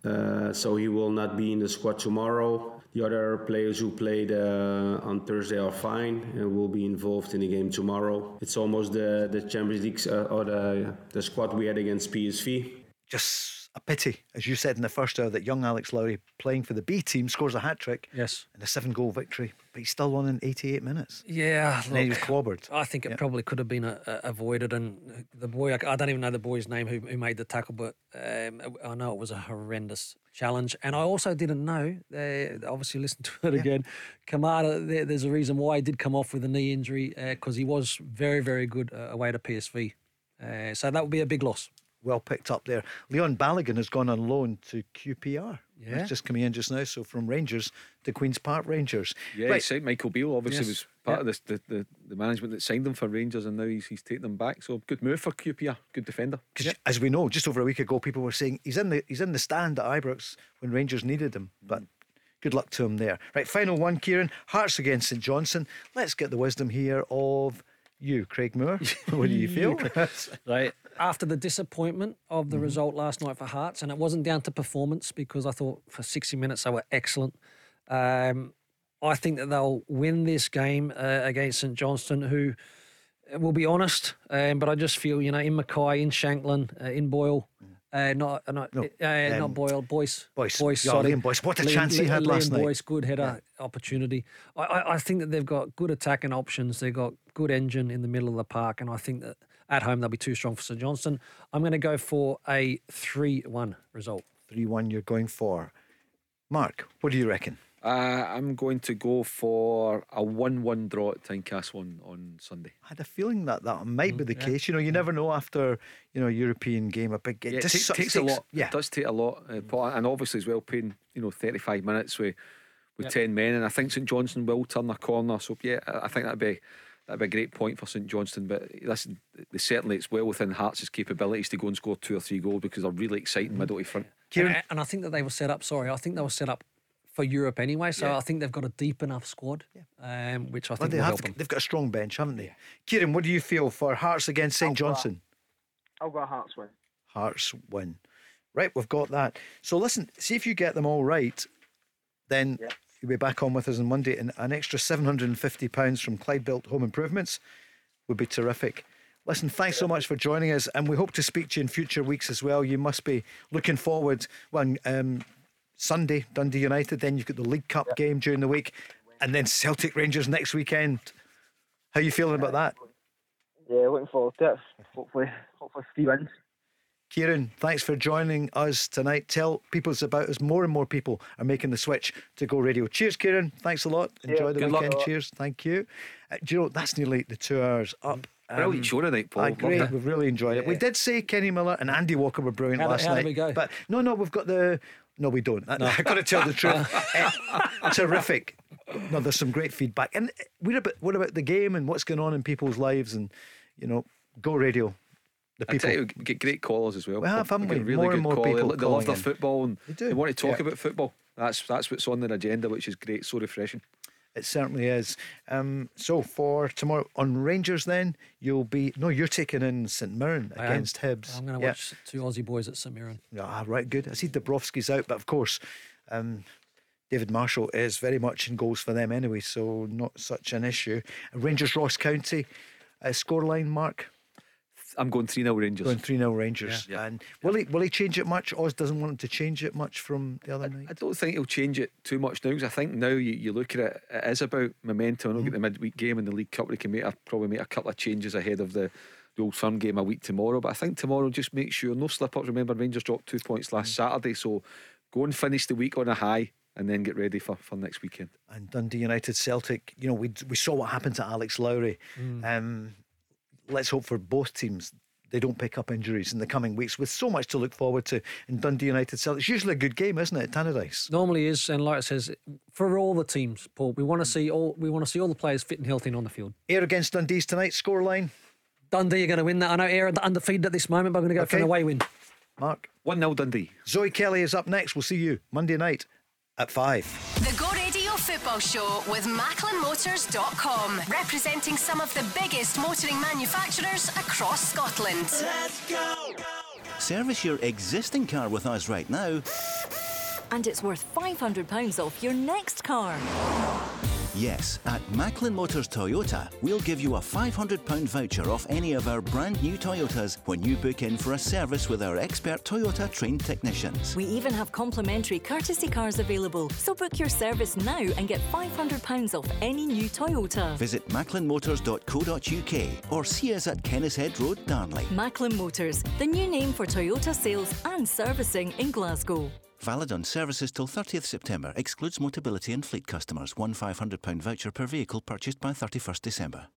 uh, so he will not be in the squad tomorrow. The other players who played uh, on Thursday are fine and will be involved in the game tomorrow. It's almost the, the Champions League uh, or the, the squad we had against PSV. Just a pity, as you said in the first hour, that young Alex Lowry playing for the B team scores a hat trick. Yes. And a seven goal victory, but he's still on in 88 minutes. Yeah, And then he was look, clobbered. I think it probably could have been a, a- avoided. And the boy, I, I don't even know the boy's name who, who made the tackle, but um, I know it was a horrendous challenge. And I also didn't know. Uh, obviously, listen [laughs] to it again. Kamara, there, there's a reason why he did come off with a knee injury because he was very, very good uh, away to PSV. Uh, so that would be a big loss. Well picked up there. Leon Balogun has gone on loan to QPR. Yeah. That's just coming in just now. So from Rangers to Queen's Park Rangers. Yeah, Right. right. Michael Beale obviously Yes. was part of this, the, the the management that signed him for Rangers, and now he's he's taken them back. So good move for QPR, good defender. 'Cause As we know, just over a week ago, people were saying he's in the he's in the stand at Ibrox when Rangers needed him. But good luck to him there. Right, final one, Kieran. Hearts against St Johnstone. Let's get the wisdom here of you, Craig Moore. [laughs] what do you [laughs] feel? Right. after the disappointment of the Mm-hmm. result last night for Hearts, and it wasn't down to performance because I thought for 60 minutes they were excellent. Um, I think that they'll win this game uh, against St Johnstone, who uh, will be honest, um, but I just feel, you know, in McKay, in Shankland, uh, in Boyle, uh, not uh, not No, uh, um, not Boyle, Boyce, Boyce. Boyce, Yeah, sorry. Liam Boyce. What a Liam- chance he had Liam last night. Boyce, good header opportunity. I, I, I think that they've got good attacking options. They've got good engine in the middle of the park, and I think that at home they'll be too strong for St Johnstone. I'm going to go for a three-one result. 3 1 you're going for. Mark, what do you reckon? Uh, I'm going to go for a 1 1 draw at Tynecastle on, on Sunday. I had a feeling that that might be the yeah. case. You know, you never know after, you know, a European game, a big game. Yeah, it just takes, so- takes a lot. Yeah. It does take a lot. Uh, Paul, and obviously, as well, playing you know 35 minutes with with Yep. 10 men. And I think St Johnstone will turn a corner. So, yeah, I I think that'd be. That'd be a great point for St Johnstone, but listen, they certainly it's well within Hearts' capabilities to go and score two or three goals because they're really exciting middle to front. And, I- and I think that they were set up. Sorry, I think they were set up for Europe anyway. So Yeah. I think they've got a deep enough squad, um, which I Well, think they will have, help them. they've got a strong bench, haven't they? Kieran, what do you feel for Hearts against St Johnstone? I'll go Hearts win. Hearts win. Right, we've got that. So listen, see if you get them all right, then you'll be back on with us on Monday. And an extra £750 from Clyde Built Home Improvements would be terrific. Listen, thanks so much for joining us, and we hope to speak to you in future weeks as well. You must be looking forward. Well, um, Sunday, Dundee United, then you've got the League Cup game during the week, and then Celtic Rangers next weekend. How are you feeling about that? Yeah, looking forward to it. Hopefully, hopefully three wins. Kieran, thanks for joining us tonight. Tell people it's about us. More and more people are making the switch to Go Radio. Cheers, Kieran. Thanks a lot. Enjoy the good luck. weekend. Cheers. Thank you. Uh, do you know, that's nearly the two hours up. Brilliant show tonight, Paul. aye, Loved great. We've really enjoyed it. We did say Kenny Miller and Andy Walker were brilliant How did- last how night. we go? But no, no, we've got the. No, we don't. [laughs] I, have got to tell the truth. [laughs] Eh, terrific. No, there's some great feedback. And what about what about the game and what's going on in people's lives and you know, Go Radio. The I people. tell you, we get great callers as well. We have, haven't get we? Really More good and more call. They people They, love their in. football and They do, they want to talk yeah. about football. That's that's what's on their agenda, which is great. So refreshing. It certainly is. Um, so for tomorrow on Rangers, then you'll be no, you're taking in St Mirren against Hibs. I'm going to Yeah. watch two Aussie boys at St Mirren. Ah, right, good. I see Dabrowski's out, but of course, um, David Marshall is very much in goals for them anyway, so not such an issue. Rangers Ross County, uh, scoreline, Mark. I'm going 3 0 Rangers. Going 3 0 Rangers. Yeah. And will he will he change it much? Oz doesn't want him to change it much from the other night. I don't think he'll change it too much now because I think now you, you look at it, it is about momentum. Look at the midweek game in the League Cup. They can make a, probably make a couple of changes ahead of the, the Old Firm game a week tomorrow. But I think tomorrow just make sure no slip ups. Remember, Rangers dropped two points last Saturday, so go and finish the week on a high and then get ready for, for next weekend. and Dundee United Celtic. You know, we we saw what happened to Alex Lowry. Mm. Um, let's hope for both teams they don't pick up injuries in the coming weeks. With so much to look forward to in Dundee United Celtic, it's usually a good game, isn't it? Tannadice. Normally is, and like it says, for all the teams, Paul, we want to hmm. see all we want to see all the players fit and healthy and on the field. Ayr against Dundee's tonight. Scoreline. Dundee you're going to win that. I know Ayr are undefeated at this moment, but I'm going to go for Okay. an away win. Mark. 1 0 Dundee. Zoe Kelly is up next. We'll see you Monday night at five. The Go Radio Football Show with MacklinMotors.com, representing some of the biggest motoring manufacturers across Scotland. Service your existing car with us right now. And it's worth £500 off your next car. Yes, at Macklin Motors Toyota, we'll give you a £500 voucher off any of our brand new Toyotas when you book in for a service with our expert Toyota trained technicians. We even have complimentary courtesy cars available. So book your service now and get £500 off any new Toyota. Visit macklinmotors.co.uk or see us at Kennishead Road, Darnley. Macklin Motors, the new name for Toyota sales and servicing in Glasgow. Valid on services till 30th September. Excludes Motability and fleet customers. One £500 voucher per vehicle purchased by 31st December.